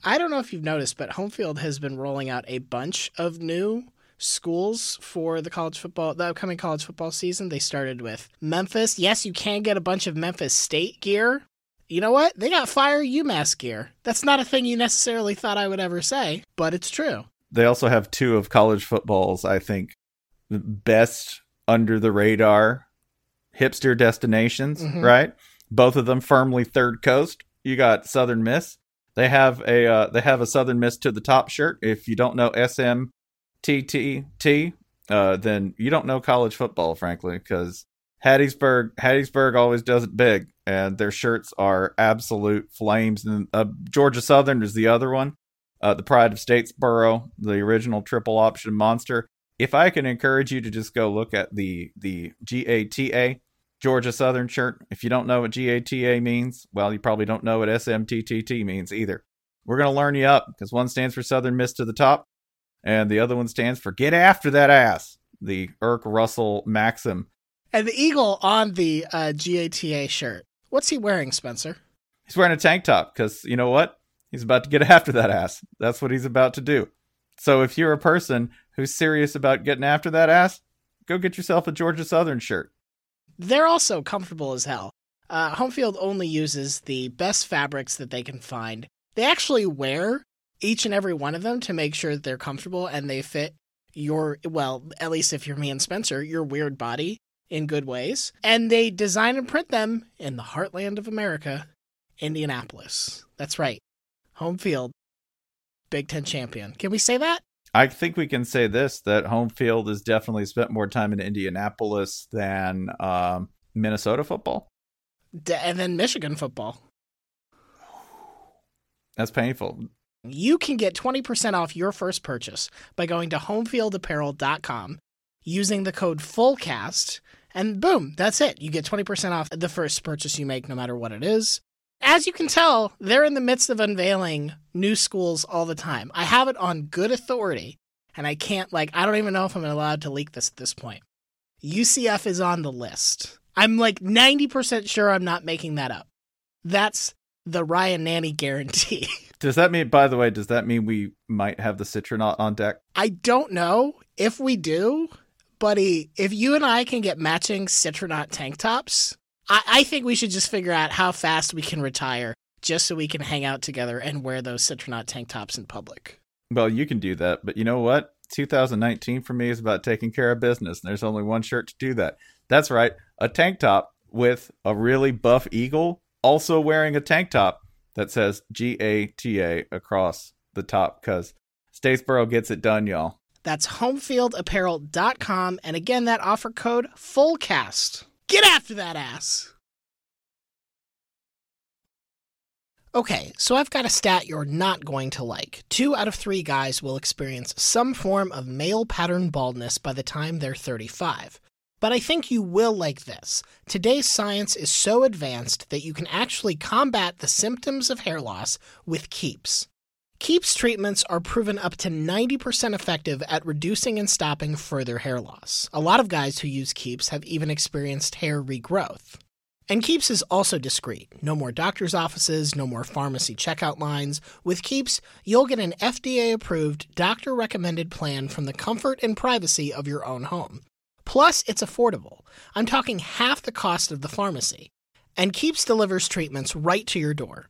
I don't know if you've noticed, but Homefield has been rolling out a bunch of new schools for the college football, the upcoming college football season. They started with Memphis. Yes, you can get a bunch of Memphis State gear. You know what? They got fire UMass gear. That's not a thing you necessarily thought I would ever say, but it's true. They also have two of college football's, I think, the best under the radar hipster destinations, Mhm. right? Both of them firmly third coast. You got Southern Miss. They have a uh, they have a Southern Miss to the top shirt. If you don't know SMTTT, uh, then you don't know college football, frankly, because Hattiesburg Hattiesburg always does it big, and their shirts are absolute flames. And uh, Georgia Southern is the other one uh, the Pride of Statesboro, the original triple option monster. If I can encourage you to just go look at the the GATA Georgia Southern shirt. If you don't know what GATA means, well, you probably don't know what SMTTT means either. We're gonna learn you up because one stands for Southern Miss to the top, and the other one stands for Get After That Ass. The Erk Russell maxim. And the eagle on the uh, GATA shirt. What's he wearing, Spencer? He's wearing a tank top because you know what? He's about to get <laughs> after that ass. That's what he's about to do. So if you're a person who's serious about getting after that ass, go get yourself a Georgia Southern shirt. they're also comfortable as hell. Uh, Homefield only uses the best fabrics that they can find. They actually wear each and every one of them to make sure that they're comfortable and they fit your, well, at least if you're me and Spencer, your weird body in good ways. And they design and print them in the heartland of America, Indianapolis. That's right. Home field, Big Ten champion. Can we say that? I think we can say this that home field has definitely spent more time in Indianapolis than um, Minnesota football. And then Michigan football. That's painful. You can get 20% off your first purchase by going to homefieldapparel.com using the code FULLCAST, and boom, that's it. You get 20% off the first purchase you make, no matter what it is. As you can tell, they're in the midst of unveiling new schools all the time. I have it on good authority, and I can't, like, I don't even know if I'm allowed to leak this at this point. UCF is on the list. I'm like 90% sure I'm not making that up. That's the Ryan Nanni guarantee. <laughs> Does that mean, by the way, does that mean we might have the Citronaut on deck? I don't know if we do, buddy. If you and I can get matching Citronaut tank tops, I, I think we should just figure out how fast we can retire just so we can hang out together and wear those Citronaut tank tops in public. Well, you can do that, but you know what? 2019 for me is about taking care of business, and there's only one shirt to do that. That's right, a tank top with a really buff eagle also wearing a tank top that says G A T A across the top because Statesboro gets it done, y'all. That's homefieldapparel.com. And again, that offer code FULLCAST. Get after that ass. Okay, so I've got a stat you're not going to like. Two out of three guys will experience some form of male pattern baldness by the time they're 35. But I think you will like this. Today's science is so advanced that you can actually combat the symptoms of hair loss with Keeps. Keeps treatments are proven up to 90% effective at reducing and stopping further hair loss. A lot of guys who use Keeps have even experienced hair regrowth. And Keeps is also discreet. No more doctor's offices, no more pharmacy checkout lines. With Keeps, you'll get an FDA approved, doctor recommended plan from the comfort and privacy of your own home. Plus, it's affordable. I'm talking half the cost of the pharmacy. And Keeps delivers treatments right to your door.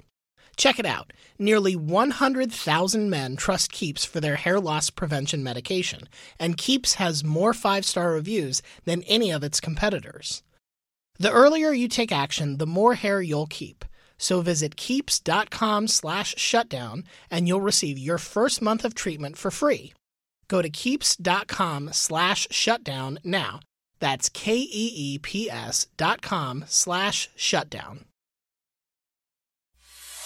Check it out. Nearly 100,000 men trust Keeps for their hair loss prevention medication, and Keeps has more five star reviews than any of its competitors. The earlier you take action, the more hair you'll keep. So visit keeps.com slash shutdown and you'll receive your first month of treatment for free. Go to keeps.com slash shutdown now. That's K E E P S dot com slash shutdown.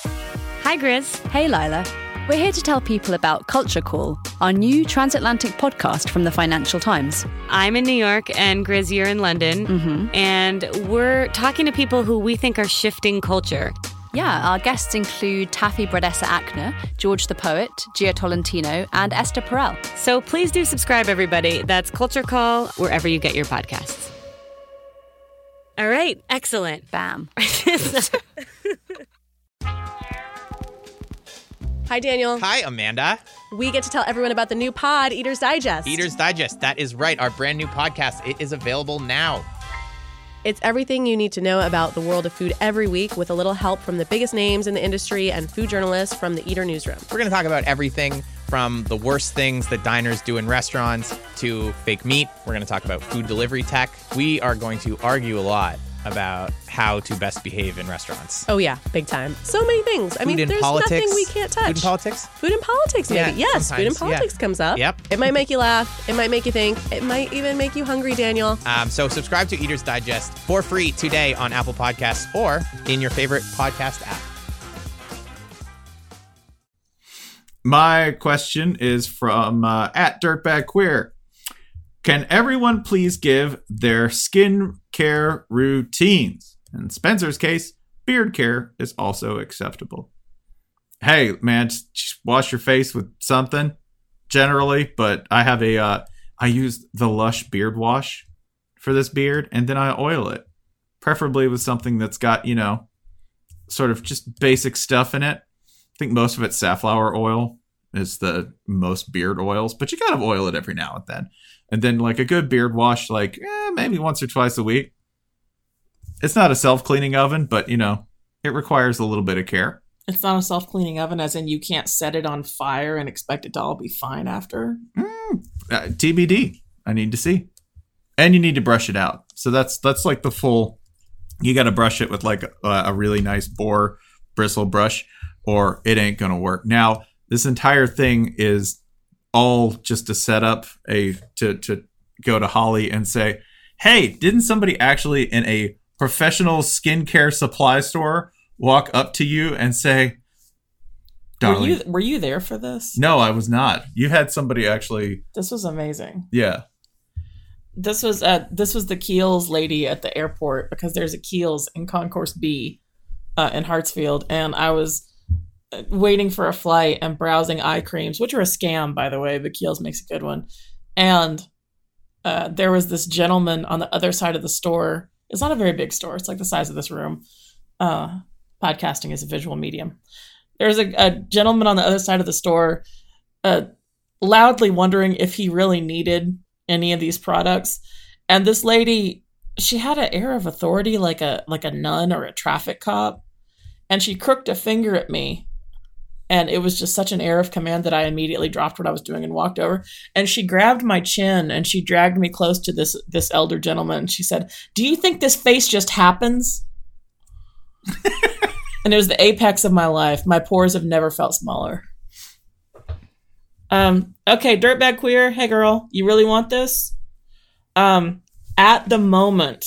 Hi, Grizz. Hey, Lila. We're here to tell people about Culture Call, our new transatlantic podcast from the Financial Times. I'm in New York and Grizz, you're in London. Mm-hmm. And we're talking to people who we think are shifting culture. Yeah, our guests include Taffy Brodesser-Akner, George the Poet, Jia Tolentino, and Esther Perel. So please do subscribe, everybody. That's Culture Call, wherever you get your podcasts. All right, excellent. Bam. <laughs> Hi, Daniel. Hi, Amanda. We get to tell everyone about the new pod, Eater's Digest. Eater's Digest. That is right. Our brand new podcast. It is available now. It's everything you need to know about the world of food every week with a little help from the biggest names in the industry and food journalists from the Eater Newsroom. We're going to talk about everything from the worst things that diners do in restaurants to fake meat. We're going to talk about food delivery tech. We are going to argue a lot about how to best behave in restaurants. Oh, yeah, big time. So many things. I Food mean, there's politics. nothing we can't touch. Food and politics? Food and politics, maybe. Yeah, yes, food and sometimes, yeah. politics comes up. Yep. It might make you laugh. It might make you think. It might even make you hungry, Daniel. Um, so subscribe to Eater's Digest for free today on Apple Podcasts or in your favorite podcast app. My question is from uh, at Dirtbag Queer. Can everyone please give their skin care routines? In Spencer's case, beard care is also acceptable. Hey, man, just, wash your face with something generally, but I have a uh, I use the Lush beard wash for this beard, and then I oil it, preferably with something that's got you know, sort of just basic stuff in it. I think most of it's safflower oil is the most beard oils, but you gotta oil it every now and then. And then like a good beard wash, like eh, maybe once or twice a week. It's not a self cleaning oven, but you know, it requires a little bit of care. It's not a self cleaning oven, as in you can't set it on fire and expect it to all be fine after. Mm, uh, TBD. I need to see, and you need to brush it out. So that's that's like the full. You got to brush it with like a, a really nice boar bristle brush, or it ain't gonna work. Now this entire thing is all just to set up a to to go to Holly and say, "Hey, didn't somebody actually in a professional skincare supply store walk up to you and say, Were you were you there for this? no, I was not. You had somebody actually, This was amazing. yeah. This was uh this was the Kiehl's lady at the airport because there's a Kiehl's in Concourse B uh, in Hartsfield, and I was waiting for a flight and browsing eye creams, which are a scam, by the way, but Kiehl's makes a good one. And uh, there was this gentleman on the other side of the store. It's not a very big store; it's like the size of this room. Uh, podcasting is a visual medium. There's a, a gentleman on the other side of the store, uh, loudly wondering if he really needed any of these products. And this lady, she had an air of authority like a like a nun or a traffic cop. And she crooked a finger at me. And it was just such an air of command that I immediately dropped what I was doing and walked over. And she grabbed my chin and she dragged me close to this this elder gentleman. And She said, "Do you think this face just happens?" <laughs> and it was the apex of my life. My pores have never felt smaller. Um, okay, dirtbag queer. Hey girl, you really want this? Um, at the moment,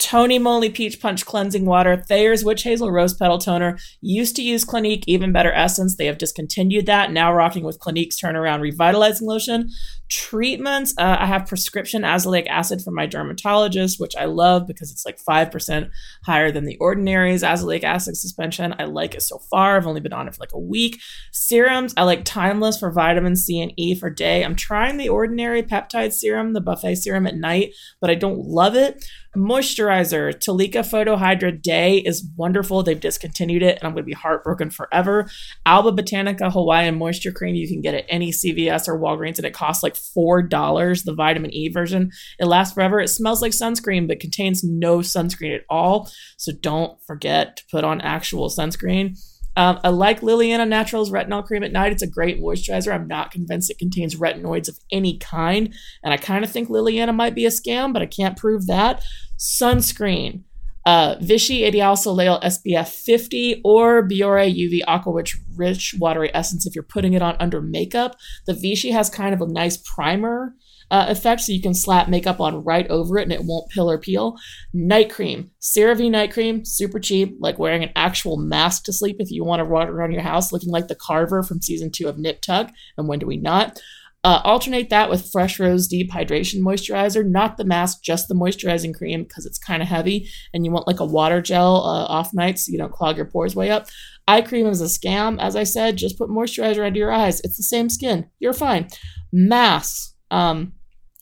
Tony Moly Peach Punch Cleansing Water, Thayer's Witch Hazel Rose Petal Toner. Used to use Clinique Even Better Essence. They have discontinued that. Now rocking with Clinique's Turnaround Revitalizing Lotion. Treatments. Uh, I have prescription azelaic acid from my dermatologist, which I love because it's like 5% higher than the Ordinary's azelaic acid suspension. I like it so far. I've only been on it for like a week. Serums. I like Timeless for vitamin C and E for day. I'm trying the Ordinary Peptide Serum, the buffet serum at night, but I don't love it. Moisturizer, Talika Photo Hydra Day is wonderful. They've discontinued it, and I'm going to be heartbroken forever. Alba Botanica Hawaiian Moisture Cream, you can get at any CVS or Walgreens, and it costs like $4, the vitamin E version. It lasts forever. It smells like sunscreen, but contains no sunscreen at all. So don't forget to put on actual sunscreen. Um, I like Lilyana Naturals retinol cream at night. It's a great moisturizer. I'm not convinced it contains retinoids of any kind. And I kind of think Lilyana might be a scam, but I can't prove that. Sunscreen. Uh, Vichy Ideal Soleil SPF 50 or Biore UV Aqua Rich, Rich Watery Essence if you're putting it on under makeup. The Vichy has kind of a nice primer uh, effect, so you can slap makeup on right over it and it won't pill or peel. Night cream, CeraVe night cream, super cheap, like wearing an actual mask to sleep if you want to walk around your house looking like the Carver from season two of Nip Tuck. And when do we not? Uh, alternate that with Fresh Rose Deep Hydration Moisturizer, not the mask, just the moisturizing cream because it's kind of heavy and you want like a water gel uh, off night so you don't clog your pores way up. Eye cream is a scam. As I said, just put moisturizer under your eyes. It's the same skin. You're fine. Masks. Um,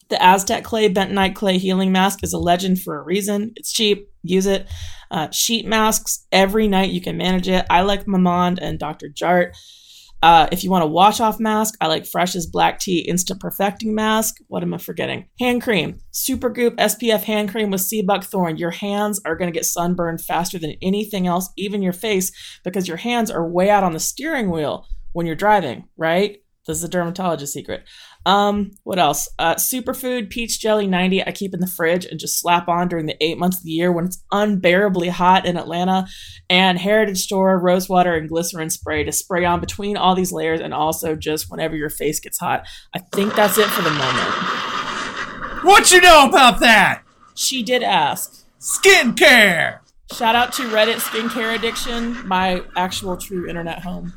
the Aztec Clay Bentonite Clay Healing Mask is a legend for a reason. It's cheap. Use it. Uh, sheet masks every night. You can manage it. I like Mamonde and Dr. Jart. Uh, if you want a wash off mask, I like Fresh's Black Tea Instant Perfecting Mask. What am I forgetting? Hand cream. Supergoop SPF hand cream with sea buckthorn. Your hands are going to get sunburned faster than anything else, even your face, because your hands are way out on the steering wheel when you're driving, right? This is a dermatologist secret. Um, what else? Uh, superfood peach jelly 90 I keep in the fridge and just slap on during the eight months of the year when it's unbearably hot in Atlanta. And Heritage Store rose water and glycerin spray to spray on between all these layers and also just whenever your face gets hot. I think that's it for the moment. What you know about that? She did ask. Skincare. Shout out to Reddit Skincare Addiction, my actual true internet home.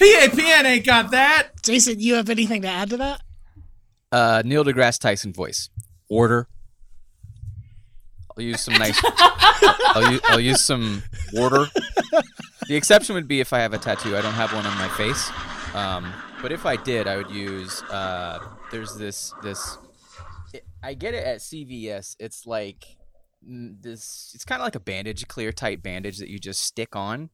PAPN ain't got that. Jason, you have anything to add to that? Uh, Neil deGrasse Tyson voice. Order. I'll use some nice. I'll, use, I'll use some order. The exception would be if I have a tattoo. I don't have one on my face. Um, but if I did, I would use. Uh, there's this this. It, I get it at CVS. It's like mm, this. It's kind of like a bandage, clear tight bandage that you just stick on.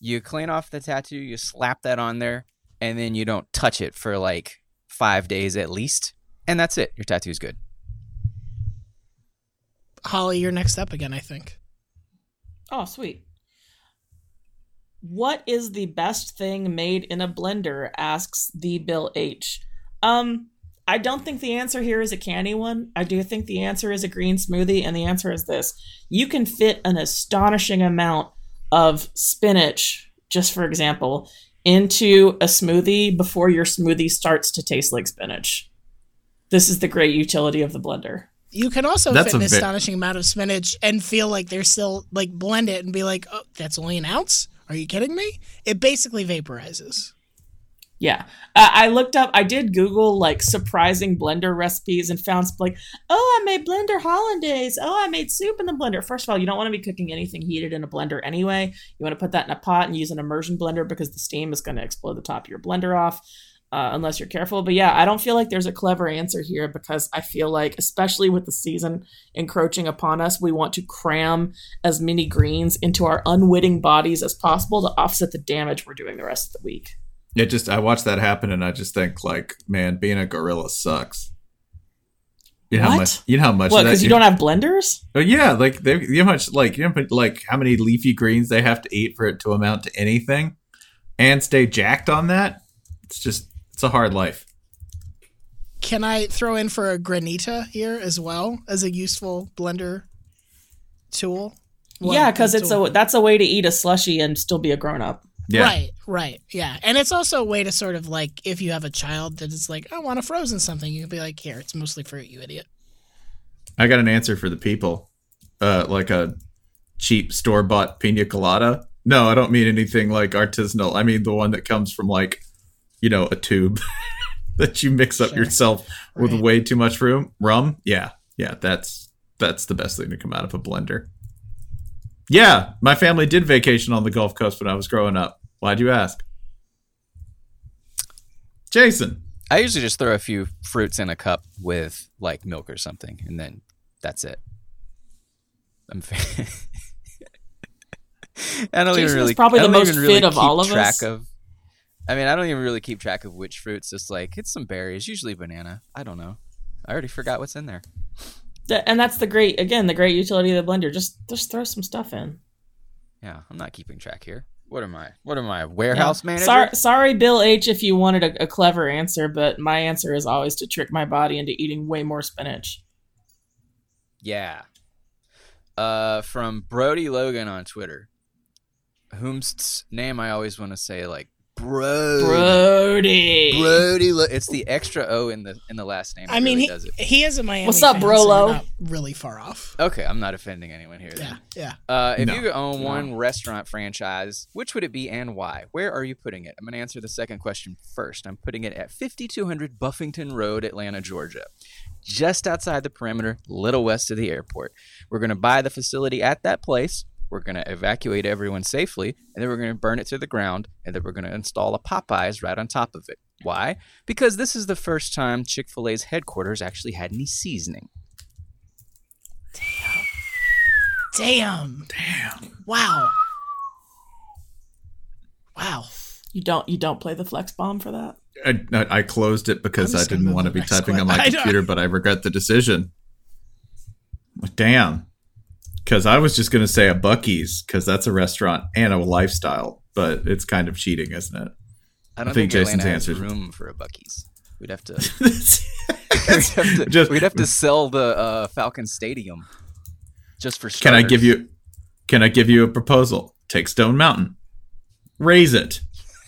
You clean off the tattoo. You slap that on there, and then you don't touch it for like five days at least, and that's it. Your tattoo's good. Holly, you're next up again. I think. Oh, sweet. What is the best thing made in a blender? asks the Bill H. Um, I don't think the answer here is a candy one. I do think the answer is a green smoothie, and the answer is this. You can fit an astonishing amount of spinach, just for example, into a smoothie before your smoothie starts to taste like spinach. This is the great utility of the blender. You can also That's fit an a ve- astonishing amount of spinach and feel like they're still like blend it and be like, oh, that's only an ounce. Are you kidding me? It basically vaporizes. Yeah. Uh, I looked up, I did Google like surprising blender recipes and found like, oh, I made blender hollandaise. Oh, I made soup in the blender. First of all, you don't want to be cooking anything heated in a blender anyway. You want to put that in a pot and use an immersion blender because the steam is going to explode the top of your blender off. Uh, unless you're careful. But yeah, I don't feel like there's a clever answer here because I feel like, especially with the season encroaching upon us, we want to cram as many greens into our unwitting bodies as possible to offset the damage we're doing the rest of the week. It just I watch that happen and I just think like, man, being a gorilla sucks. You know how much you know how much What? Because you don't have blenders? Oh yeah, like they you know how much like you know how like how many leafy greens they have to eat for it to amount to anything, and stay jacked on that. It's just it's a hard life. Can I throw in for a granita here as well as a useful blender tool? Well, yeah, because tool. it's a that's a way to eat a slushy and still be a grown up. Yeah, Right, right. Yeah. And it's also a way to sort of like, if you have a child that is like, I want a frozen something, you can be like, here, it's mostly fruit, you idiot. I got an answer for the people. Uh, like a cheap store bought pina colada. No, I don't mean anything like artisanal. I mean the one that comes from like, you know, a tube <laughs> that you mix up Sure. yourself with Right. way too much room rum. Yeah, yeah, that's that's the best thing to come out of a blender. Yeah, my family did vacation on the Gulf Coast when I was growing up. Why'd you ask? Jason. I usually just throw a few fruits in a cup with like milk or something, and then that's it. I'm. Fa- <laughs> I don't Jason even really. probably the most even really fit of all of track us. Of, I mean, I don't even really keep track of which fruits. Just like it's some berries, usually banana. I don't know. I already forgot what's in there. Th- And that's the great again, the great utility of the blender. Just just throw some stuff in. Yeah, I'm not keeping track here. What am I? What am I? Warehouse manager? Sorry, sorry, Bill H. If you wanted a, a clever answer, but my answer is always to trick my body into eating way more spinach. Yeah. Uh, from Brody Logan on Twitter, whom's name I always want to say like bro. Brody. Brody. Lo- it's the extra O in the in the last name. I mean, really he, does it. he is a Miami What's up, fan, Brolo? you're not really far off. Okay, I'm not offending anyone here. Yeah, Then. yeah. Uh, if No. you could own one restaurant franchise, which would it be and why? Where are you putting it? I'm going to answer the second question first. I'm putting it at 5200 Buffington Road, Atlanta, Georgia, just outside the perimeter, little west of the airport. We're going to buy the facility at that place. We're going to evacuate everyone safely, and then we're going to burn it to the ground, and then we're going to install a Popeyes right on top of it. Why? Because this is the first time Chick fil A's headquarters actually had any seasoning. Damn. Damn. Damn. Wow. Wow. You don't you don't play the flex bomb for that. I, I I closed it because I'm I just gonna didn't want to be next typing on my <laughs> computer, but I regret the decision. Damn. Because I was just going to say a Buc-ee's because that's a restaurant and a lifestyle, but it's kind of cheating, isn't it? I don't think think, Jason's answer room for a Buc-ee's. We'd have to. we'd, have to Just- we'd have to sell the uh, Falcon Stadium just for. Can I give you? Can I give you a proposal? Take Stone Mountain, raise it,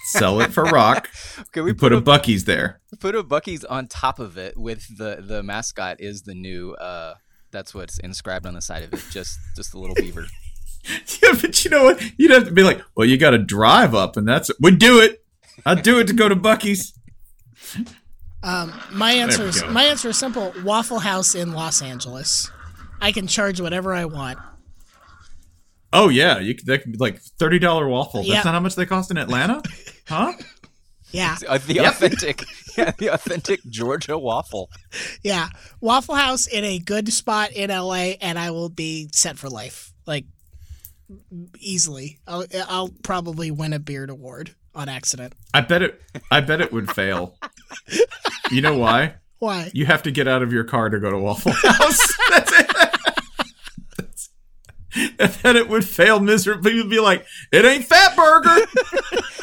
sell it for rock. <laughs> Can we we put put a Buc-ee's there. put a Buc-ee's on top of it with the the mascot is the new. uh That's what's inscribed on the side of it. Just just a little beaver. <laughs> Yeah, but you know what? You'd have to be like, well, you got to drive up, and that's we do it. I'd do it to go to Buc-ee's. Um, my answer is my answer is simple. Waffle House in Los Angeles. I can charge whatever I want. Oh yeah, you could, that could be like thirty dollar waffle. That's Yeah. not how much they cost in Atlanta, <laughs> huh? Yeah, Uh, the authentic, <laughs> yeah, the authentic Georgia waffle. yeah. Waffle House in a good spot in LA, and I will be set for life. Like easily. I'll, I'll probably win a beard award on accident. I bet it. I bet it would fail. You know why? <laughs> Why? You have to get out of your car to go to Waffle <laughs> House. That's it. <laughs> and then it would fail miserably. You'd be like, "It ain't Fatburger."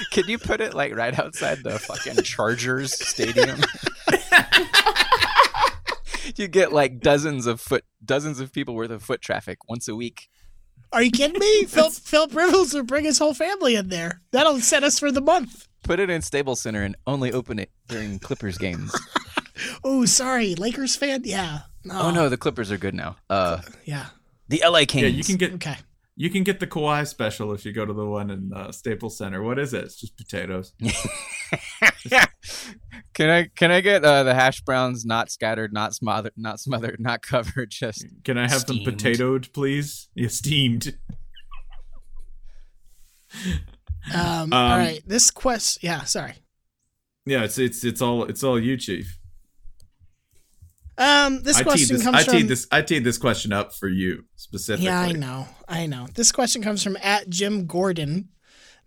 <laughs> Could you put it like right outside the fucking Chargers stadium? <laughs> you get like dozens of foot, dozens of people worth of foot traffic once a week. Are you kidding me? Phil, Phil Rivers will bring his whole family in there. That'll set us for the month. Put it in Staples Center and only open it during Clippers games. Oh, sorry, Lakers fan. Yeah. Oh no, the Clippers are good now. Uh, Yeah. The LA Kings. yeah, you can get Okay. you can get the Kawhi special if you go to the one in uh, Staples Center. What is it? It's just potatoes. <laughs> can I can I get uh, the hash browns not scattered, not smothered, not smothered, not covered, just Can I have Steamed. them potatoed, please? Yeah, steamed. Um, Um, all right. This quest. Yeah. Sorry. Yeah, it's it's it's all it's all you, Chief. Um, this I question this. comes I from. teed this. I teed this question up for you specifically. Yeah, I know. I know. This question comes from at Jim Gordon.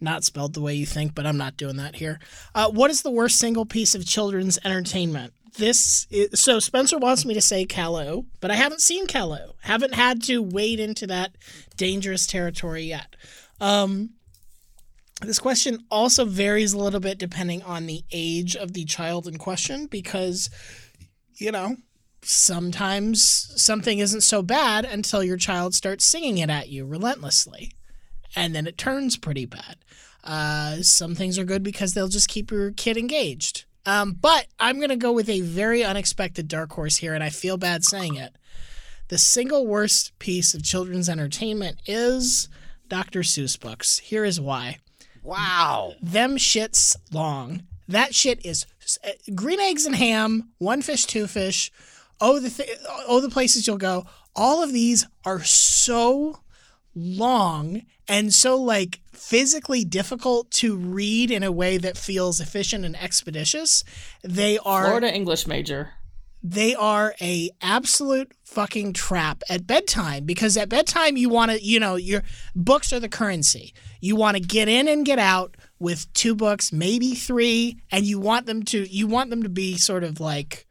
Not spelled the way you think, but I'm not doing that here. Uh, what is the worst single piece of children's entertainment? This is, so Spencer wants me to say Caillou, but I haven't seen Caillou. Haven't had to wade into that dangerous territory yet. Um, this question also varies a little bit depending on the age of the child in question because, you know, sometimes something isn't so bad until your child starts singing it at you relentlessly. And then it turns pretty bad. Uh, some things are good because they'll just keep your kid engaged. Um, but I'm going to go with a very unexpected dark horse here, and I feel bad saying it. The single worst piece of children's entertainment is Dr. Seuss books. Here is why wow. them shits long. That shit is uh, green eggs and ham, one fish, two fish. Oh, the th- oh, the places you'll go. All of these are so long and so like physically difficult to read in a way that feels efficient and expeditious. They are Florida English major. they are a absolute fucking trap at bedtime because at bedtime you want to you know your books are the currency you want to get in and get out with two books maybe three and you want them to you want them to be sort of like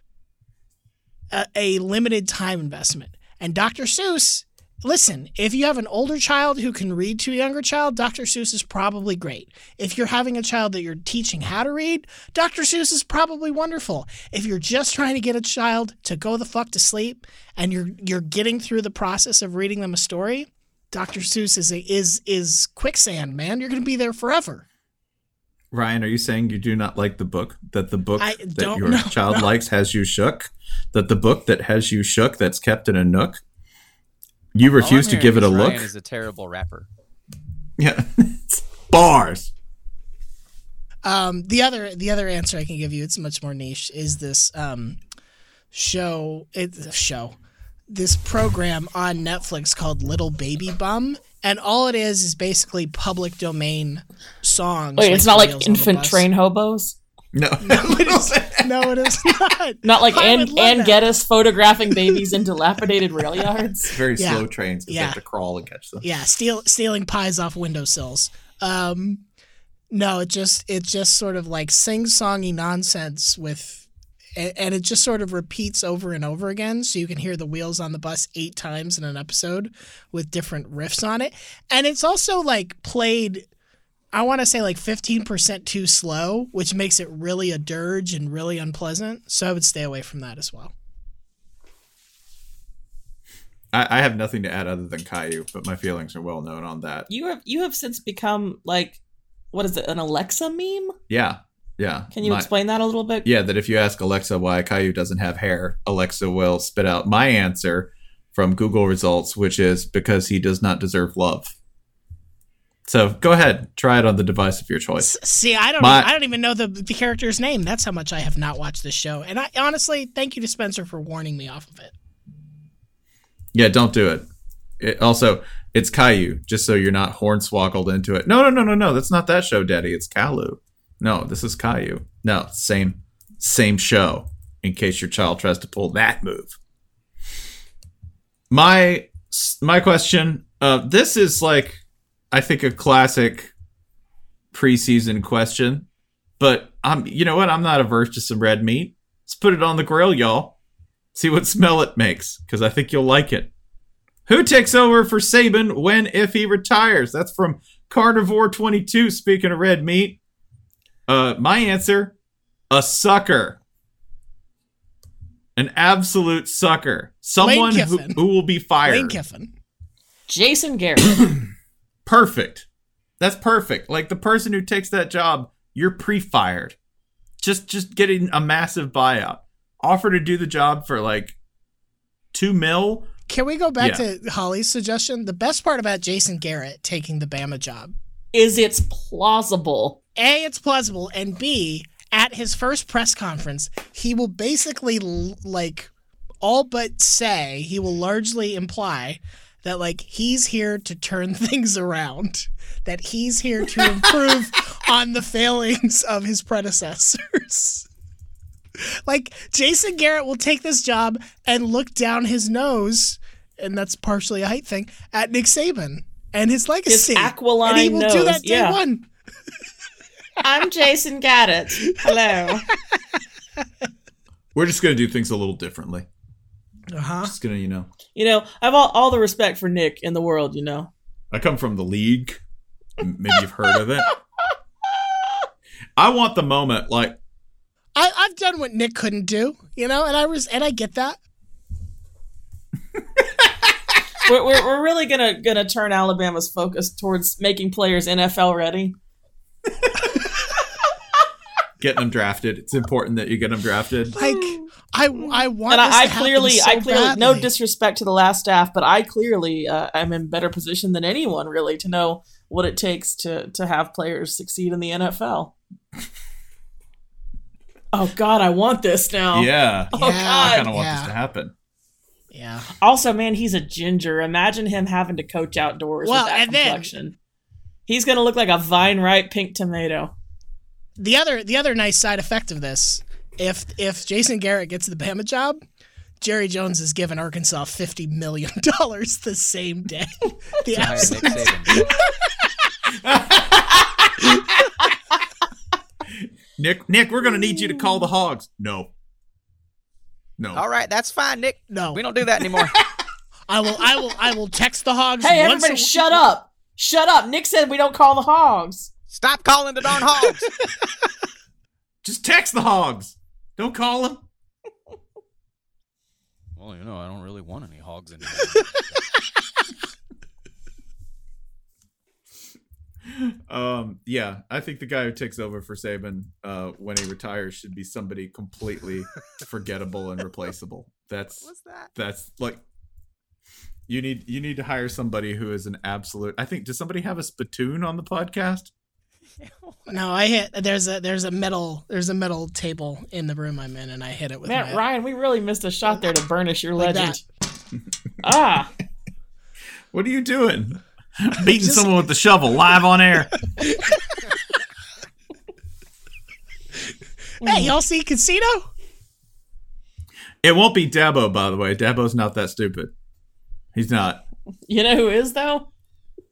a, a limited time investment. And dr seuss listen if you have an older child who can read to a younger child dr seuss is probably great. If you're having a child that you're teaching how to read dr seuss is probably wonderful. If you're just trying to get a child to go the fuck to sleep and you're you're getting through the process of reading them a story dr seuss is a, is is quicksand man. You're going to be there forever Ryan, are you saying you do not like the book? That the book I that don't your know, <laughs> child no. likes has you shook? That the book that has you shook that's kept in a nook? You refuse to give it a hearing look? Ryan is a terrible rapper. Yeah. <laughs> Bars. Um, the other the other answer I can give you, it's much more niche, is this um, show. It's a show. This program on Netflix called Little Baby Bum, and all it is is basically public domain songs. Wait, it's not like Wheels on the infant train hobos. No. <laughs> It is- <laughs> no, it is not. Not like I Ann, would love Ann that. Geddes photographing babies in dilapidated rail <laughs> yards. Very Yeah. slow trains because Yeah. they have to crawl and catch them. Yeah, steal stealing pies off windowsills. Um, no, it just it just sort of like sing songy nonsense with, and it just sort of repeats over and over again. So you can hear the wheels on the bus eight times in an episode with different riffs on it, and it's also like played. I want to say like 15% too slow, which makes it really a dirge and really unpleasant. So I would stay away from that as well. I, I have nothing to add other than Caillou, but my feelings are well known on that. You have you have since become like what is it, an Alexa meme? Yeah. Yeah. Can you My- explain that a little bit? Yeah, that if you ask Alexa why Caillou doesn't have hair, Alexa will spit out my answer from Google results, which is because he does not deserve love. So go ahead, try it on the device of your choice. See, I don't. My- even, I don't even know the the character's name. That's how much I have not watched this show. And I honestly, thank you to Spencer for warning me off of it. Yeah, don't do it. it also, it's Caillou, just so you're not hornswoggled into it. No, no, no, no, no. That's not that show, Daddy. It's Caillou. No, this is Caillou. No, same, same show. In case your child tries to pull that move. My my question. Uh, this is like, I think a classic preseason question, but I'm. You know what? I'm not averse to some red meat. Let's put it on the grill, y'all. See what smell it makes, because I think you'll like it. Who takes over for Saban when if he retires? That's from Carnivore 22. Speaking of red meat, uh, my answer: a sucker, an absolute sucker, someone who, who will be fired. Lane Kiffin. Jason Garrett. <clears throat> perfect. That's perfect. Like the person who takes that job, you're pre-fired. Just just getting a massive buyout. Offer to do the job for like two mil. Can we go back Yeah. to Holly's suggestion? The best part about Jason Garrett taking the Bama job is it's plausible. A, it's plausible, and B, at his first press conference, he will basically l- like all but say, he will largely imply that like he's here to turn <laughs> things around, that he's here to improve <laughs> on the failings of his predecessors. like Jason Garrett will take this job and look down his nose, and that's partially a height thing, at Nick Saban and his legacy. His aquiline and he will do nose, that day yeah. one. I'm Jason Garrett. Hello. <laughs> We're just gonna do things a little differently. Uh-huh. Just gonna, you know. You know, I have all, all the respect for Nick in the world, you know. I come from the league. Maybe you've heard of it. I want the moment like I, I've done what Nick couldn't do, you know, and I was and I get that. <laughs> We're, we're, we're really gonna gonna turn Alabama's focus towards making players NFL ready. <laughs> getting them drafted. It's important that you get them drafted. Like I I want and this I, I to happen clearly, so I clearly, no disrespect to the last staff, but I clearly uh, am in better position than anyone really to know what it takes to to have players succeed in the NFL. <laughs> oh God, I want this now. Yeah. Oh Yeah. I kind of want Yeah. this to happen. Yeah. Also, man, he's a ginger. Imagine him having to coach outdoors Well, with that and then- he's gonna look like a vine ripe pink tomato. The other the other nice side effect of this, if if Jason Garrett gets the Bama job, Jerry Jones is giving Arkansas fifty million <laughs> dollars the same day. <laughs> The To absolute- Nick <laughs> Nick, Nick, we're gonna need you to call the Hogs. No. No. All right, that's fine, Nick. no, We don't do that anymore. I will I will I will text the Hogs. Hey, once everybody, a- shut up! Shut up! Nick said we don't call the hogs. Stop calling the darn hogs. Just text the Hogs. Don't call him. <laughs> well, you know, I don't really want any hogs anymore. <laughs> Um, yeah, I think the guy who takes over for Saban uh, when he retires should be somebody completely <laughs> forgettable and replaceable. That's What's that? that's like you need you need to hire somebody who is an absolute. I think does somebody have a spittoon on the podcast? <laughs> No, I hit there's a there's a metal there's a metal table in the room I'm in and I hit it with Man, my Ryan, we really missed a shot there to burnish your Like legend. <laughs> ah, What are you doing? <laughs> Beating someone with the shovel live on air. Hey, y'all see Casino? It won't be Dabo, by the way. Dabo's not that stupid. He's not. you know who is though?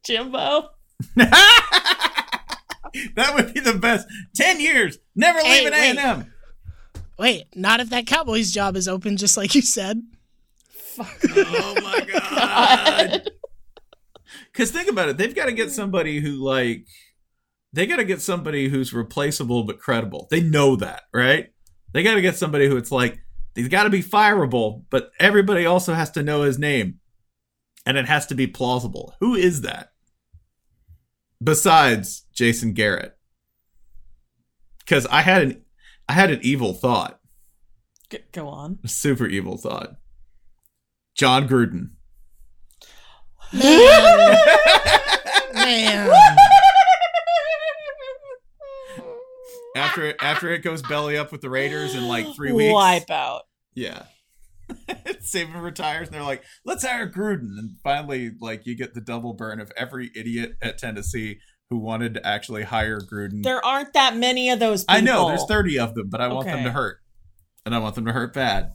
Jimbo. <laughs> That would be the best. Ten years, never Hey, leaving A and M. Wait, not if that Cowboys job is open, just like you said. <laughs> Oh my god. Because think about it, they've got to get somebody who like they got to get somebody who's replaceable but credible. They know that, right? They got to get somebody who it's like he's got to be fireable, but everybody also has to know his name, and it has to be plausible. Who is that? Besides Jason Garrett, because I had an I had an evil thought, G- go on. a super evil thought. Jon Gruden. Man. after it after it goes belly up with the Raiders in like three weeks. Wipe out. Yeah. <laughs> Saban retires and they're like, let's hire Gruden. And finally, like you get the double burn of every idiot at Tennessee who wanted to actually hire Gruden. There aren't that many of those people. I know there's 30 of them, but I want them to hurt. And I want them to hurt bad.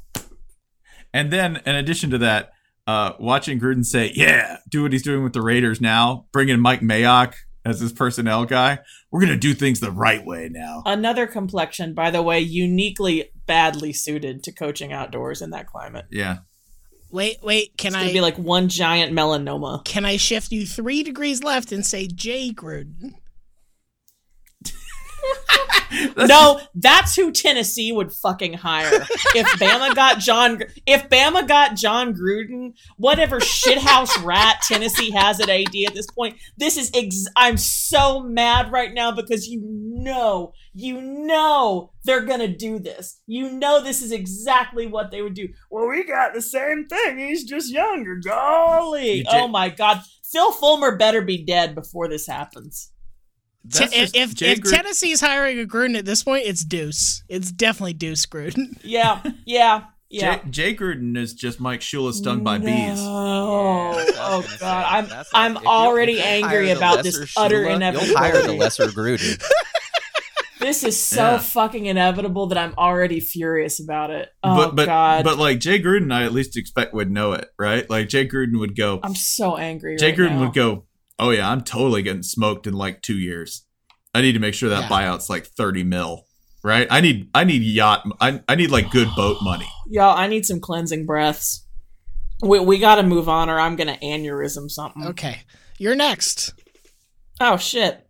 And then in addition to that, uh, watching Gruden say, "Yeah, do what he's doing with the Raiders now, bring in Mike Mayock as his personnel guy. We're gonna do things the right way now." Another complexion, by the way, uniquely badly suited to coaching outdoors in that climate. Yeah, Wait, wait. Can It's I be like one giant melanoma. can I shift you three degrees left and say Jay Gruden? No, that's who Tennessee would fucking hire. If Bama got Jon, if Bama got Jon Gruden, whatever shithouse rat Tennessee has at AD at this point, this is. Ex- I'm so mad right now because you know, you know they're gonna do this. You know this is exactly what they would do. Well, we got the same thing. He's just younger. Golly, oh my god, Phil Fulmer better be dead before this happens. Te- if just if, if Gruden- Tennessee's hiring a Gruden at this point, it's Deuce. It's definitely Deuce Gruden. Yeah, <laughs> yeah, yeah. Jay, Jay Gruden is just Mike Shula stung by no. bees. Oh, Yeah, that's what I oh god, say. I'm That's I'm like, if you'll- already angry about this lesser utter Shula, You'll inevitability. hire the lesser Gruden. <laughs> This is so Yeah. fucking inevitable that I'm already furious about it. Oh but but god, but like Jay Gruden, I at least expect would know it, right? Like Jay Gruden would go. I'm so angry. Jay right Gruden now. would go. Oh yeah, I'm totally getting smoked in like two years. I need to make sure that Yeah. buyout's like thirty mil, right? I need I need yacht. I I need like good boat <sighs> money. Y'all, I need some cleansing breaths. We we got to move on, or I'm gonna aneurysm something. Okay, you're next. Oh shit.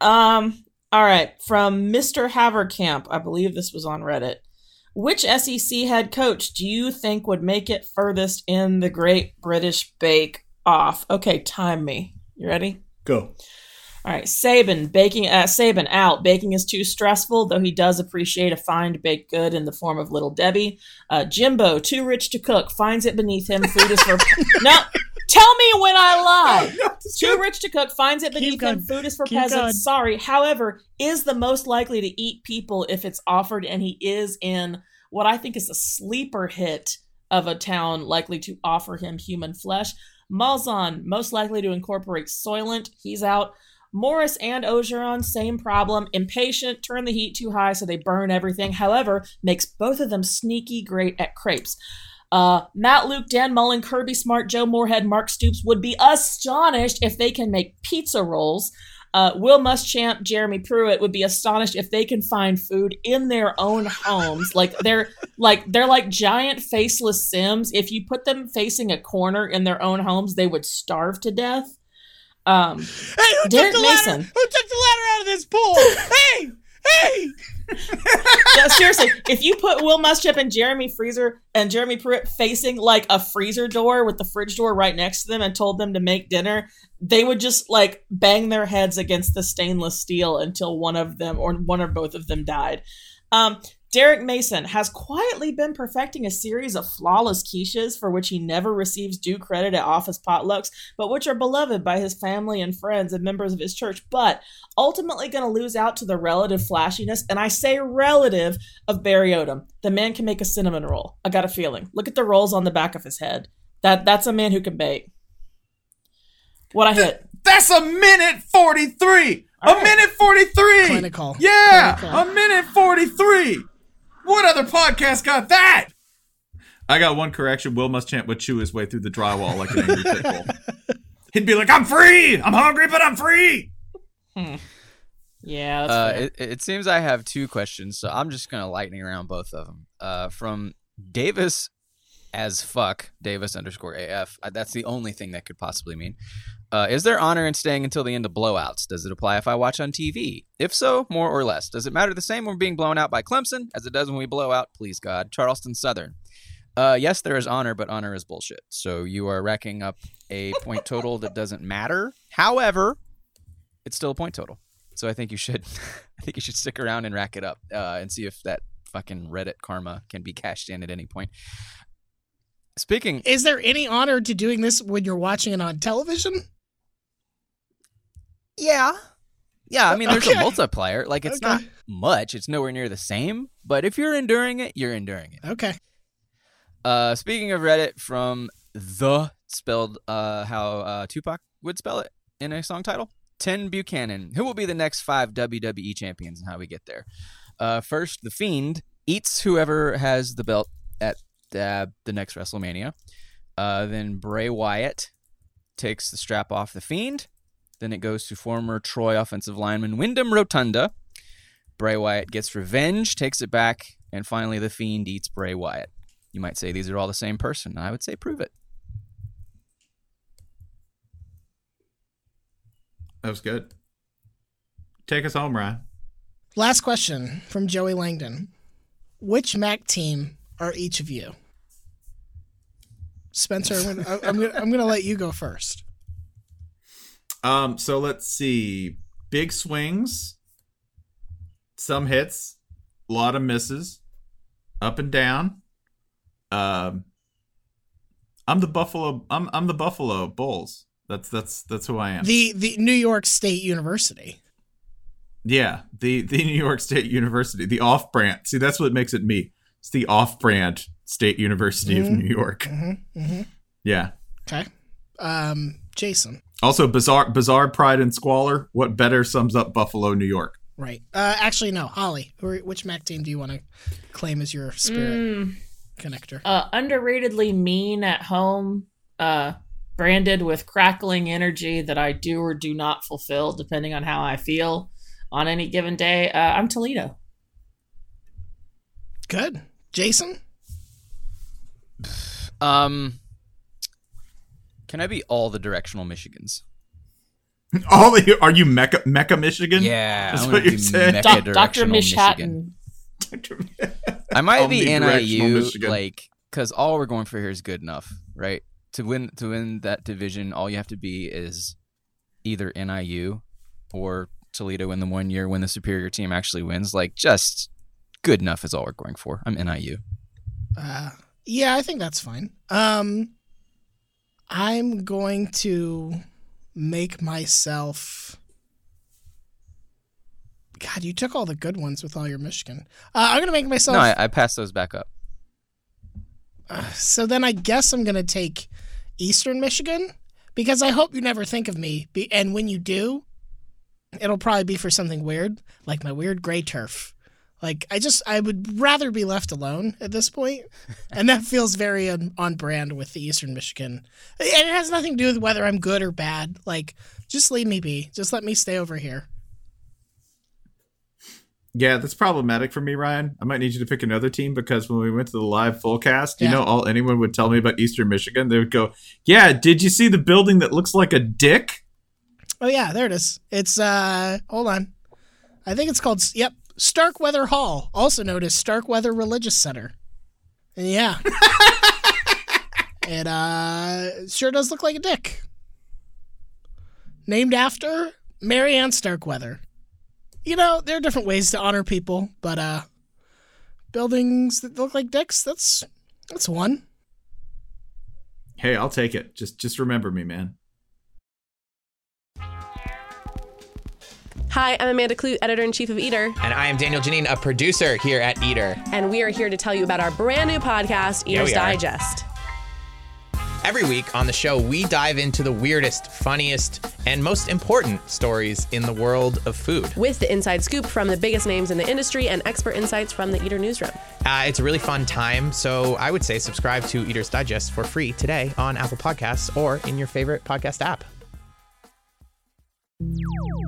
um. All right. From Mr. Haverkamp, I believe this was on Reddit. Which SEC head coach do you think would make it furthest in the Great British Bake Off? Okay, time me. You ready? Go. All right, Saban baking. Uh, Saban out. Baking is too stressful, though he does appreciate a fine baked good in the form of Little Debbie. Uh, Jimbo too rich to cook. Finds it beneath him. Food is for <laughs> no. Tell me when I <laughs> lie. Too rich to cook. Finds it beneath him. Food is for Keep peasants. going. Sorry. However, is the most likely to eat people if it's offered, and he is in what I think is a sleeper hit of a town likely to offer him human flesh. Malzahn, most likely to incorporate Soylent. He's out. Morris and Orgeron, same problem. Impatient, turn the heat too high so they burn everything. However, makes both of them sneaky great at crepes. Uh, Matt Luke, Dan Mullen, Kirby Smart, Joe Moorhead, Mark Stoops would be astonished if they can make pizza rolls. Uh, Will Muschamp, Jeremy Pruitt would be astonished if they can find food in their own homes. Like they're like they're like giant faceless Sims. If you put them facing a corner in their own homes, they would starve to death. Um, Hey, who Derek took the ladder? Who took the ladder out of this pool? <laughs> hey, hey! no, seriously, if you put Will Muschamp and Jeremy Freezer and Jeremy Pruitt facing like a freezer door with the fridge door right next to them and told them to make dinner, they would just like bang their heads against the stainless steel until one of them or one or both of them died. Um, Derek Mason has quietly been perfecting a series of flawless quiches for which he never receives due credit at office potlucks, but which are beloved by his family and friends and members of his church, but ultimately going to lose out to the relative flashiness, and I say relative, of Barry Odom. The man can make a cinnamon roll. I got a feeling. Look at the rolls on the back of his head. That That's a man who can bake. What I hit. That's a minute forty three. A All right. minute forty three. Clinical. Yeah, Clinical. a minute forty three. What other podcast got that? I got one correction. Will Muschamp would chew his way through the drywall like an angry pit bull. <laughs> He'd be like, "I'm free. I'm hungry, but I'm free." Yeah, that's Uh, it, it seems I have two questions, so I'm just gonna lightning around both of them. Uh, from Davis as fuck Davis underscore AF. Uh, That's the only thing that could possibly mean. Uh, is there honor in staying until the end of blowouts? Does it apply if I watch on TV? If so, more or less. Does it matter the same when we're being blown out by Clemson as it does when we blow out, please God, Charleston Southern? Uh, yes, there is honor, but honor is bullshit. So you are racking up a point total that doesn't matter. However, it's still a point total. So I think you should, <laughs> I think you should stick around and rack it up uh, and see if that fucking Reddit karma can be cashed in at any point. Speaking, Is there any honor to doing this when you're watching it on television? Yeah, yeah. I mean, there's Okay. a multiplier. Like it's not much. It's nowhere near the same. But if you're enduring it, you're enduring it. Okay. Uh, speaking of Reddit, from the spelled uh, how uh, Tupac would spell it in a song title. Ten Buchanan. Who will be the next five WWE champions and how we get there? Uh, first, the Fiend eats whoever has the belt at uh, the next WrestleMania. Uh, then Bray Wyatt takes the strap off the Fiend. Then it goes to former Troy offensive lineman Windham Rotunda. Bray Wyatt gets revenge, takes it back, and finally the Fiend eats Bray Wyatt. You might say these are all the same person. I would say prove it. That was good. Take us home, Ryan. Last question from Joey Langdon. Which Mac team are each of you? Spencer, I'm gonna, I'm gonna, I'm gonna let you go first. Um, so let's see. Big swings, some hits, a lot of misses, up and down. Um, I'm the Buffalo. I'm I'm the Buffalo Bulls. That's that's that's who I am. The the New York State University. yeah, the the New York State University, the off-brand. See, that's what makes it me. It's the off-brand State University of Mhm. New York. Mm-hmm, mm-hmm. Yeah. Okay. Um, Jason. Also, bizarre bizarre pride and squalor. What better sums up Buffalo, New York? Right. Uh, actually, no. Holly. Who are, which Mac team do you want to claim as your spirit Mm, connector? uh, underratedly mean at home, uh, branded with crackling energy that I do or do not fulfill depending on how I feel on any given day. Uh, I'm Toledo. Good. Jason. Um, can I be all the directional Michigans? <laughs> All of you, are you Mecca, Mecca, Michigan? Yeah, That's what you're saying. Doc- Dr. directional Michigan. I might be NIU, Michigan. like, because all we're going for here is good enough, right? To win, to win that division, all you have to be is either NIU or Toledo in the one year when the superior team actually wins. Like, just good enough is all we're going for. I'm NIU. Uh, yeah, I think that's fine. Um, I'm going to make myself. God, you took all the good ones with all your Michigan. Uh, I'm gonna make myself. No, I, I passed those back up. so then I guess I'm gonna take Eastern Michigan because I hope you never think of me. Be, and when you do, it'll probably be for something weird, like my weird gray turf. Like I just I would rather be left alone at this point, and that feels very on, on brand with the Eastern Michigan. And it has nothing to do with whether I'm good or bad. Like just leave me be. Just let me stay over here. Yeah, that's problematic for me, Ryan. I might need you to pick another team because when we went to the live Fullcast, you Yeah. know, all anyone would tell me about Eastern Michigan, they would go, "Yeah, did you see the building that looks like a dick?" Oh yeah, there it is. It's uh hold on. I think it's called yep, Starkweather Hall, also known as Starkweather Religious Center. <laughs> And yeah. it uh sure does look like a dick. Named after Mary Ann Starkweather. You know, there are different ways to honor people, but uh buildings that look like dicks, that's that's one. Hey, I'll take it. Just just remember me, man. Hi, I'm Amanda Kludt, editor in chief of Eater, And I am Daniel Geneen, a producer here at Eater. and we are here to tell you about our brand new podcast, Yeah, Eater's are. Digest. Every week on the show, we dive into the weirdest, funniest, and most important stories in the world of food. With the inside scoop from the biggest names in the industry and expert insights from the Eater newsroom. Uh, it's a really fun time, so I would say subscribe to Eater's Digest for free today on Apple Podcasts or in your favorite podcast app.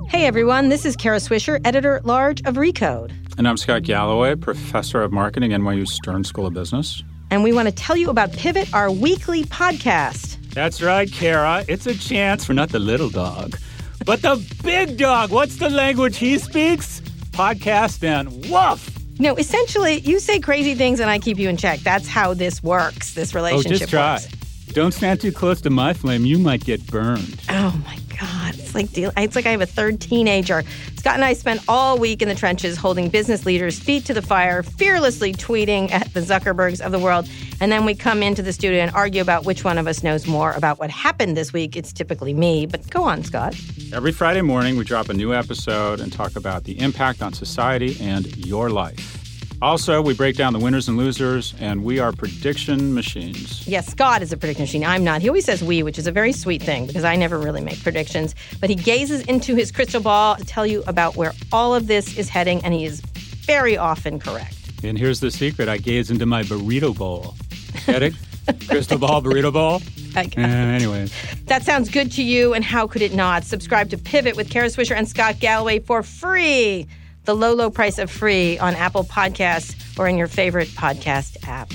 Hey everyone, this is Kara Swisher, editor at large of Recode. And I'm Scott Galloway, professor of marketing, NYU Stern School of Business. And we want to tell you about Pivot, our weekly podcast. That's right, Kara. It's a chance for not the little dog, but the big dog. What's the language he speaks? Podcast and woof. No, essentially, you say crazy things and I keep you in check. That's how this works, this oh, relationship Oh, relationship just try. works. Don't stand too close to my flame. You might get burned. Oh my God. It's like deal- it's like I have a third teenager. Scott and I spent all week in the trenches holding business leaders' feet to the fire, fearlessly tweeting at the Zuckerbergs of the world. And then we come into the studio and argue about which one of us knows more about what happened this week. It's typically me, but go on, Scott. Every Friday morning, we drop a new episode and talk about the impact on society and your life. Also, we break down the winners and losers, and we are prediction machines. Yes, Scott is a prediction machine. I'm not. He always says we, which is a very sweet thing because I never really make predictions. But he gazes into his crystal ball to tell you about where all of this is heading, and he is very often correct. And here's the secret I gaze into my burrito bowl. Get it? <laughs> Crystal ball, burrito bowl? I Uh, anyways. That sounds good to you, and how could it not? Subscribe to Pivot with Kara Swisher and Scott Galloway for free. The low, low price of free on Apple Podcasts or in your favorite podcast app.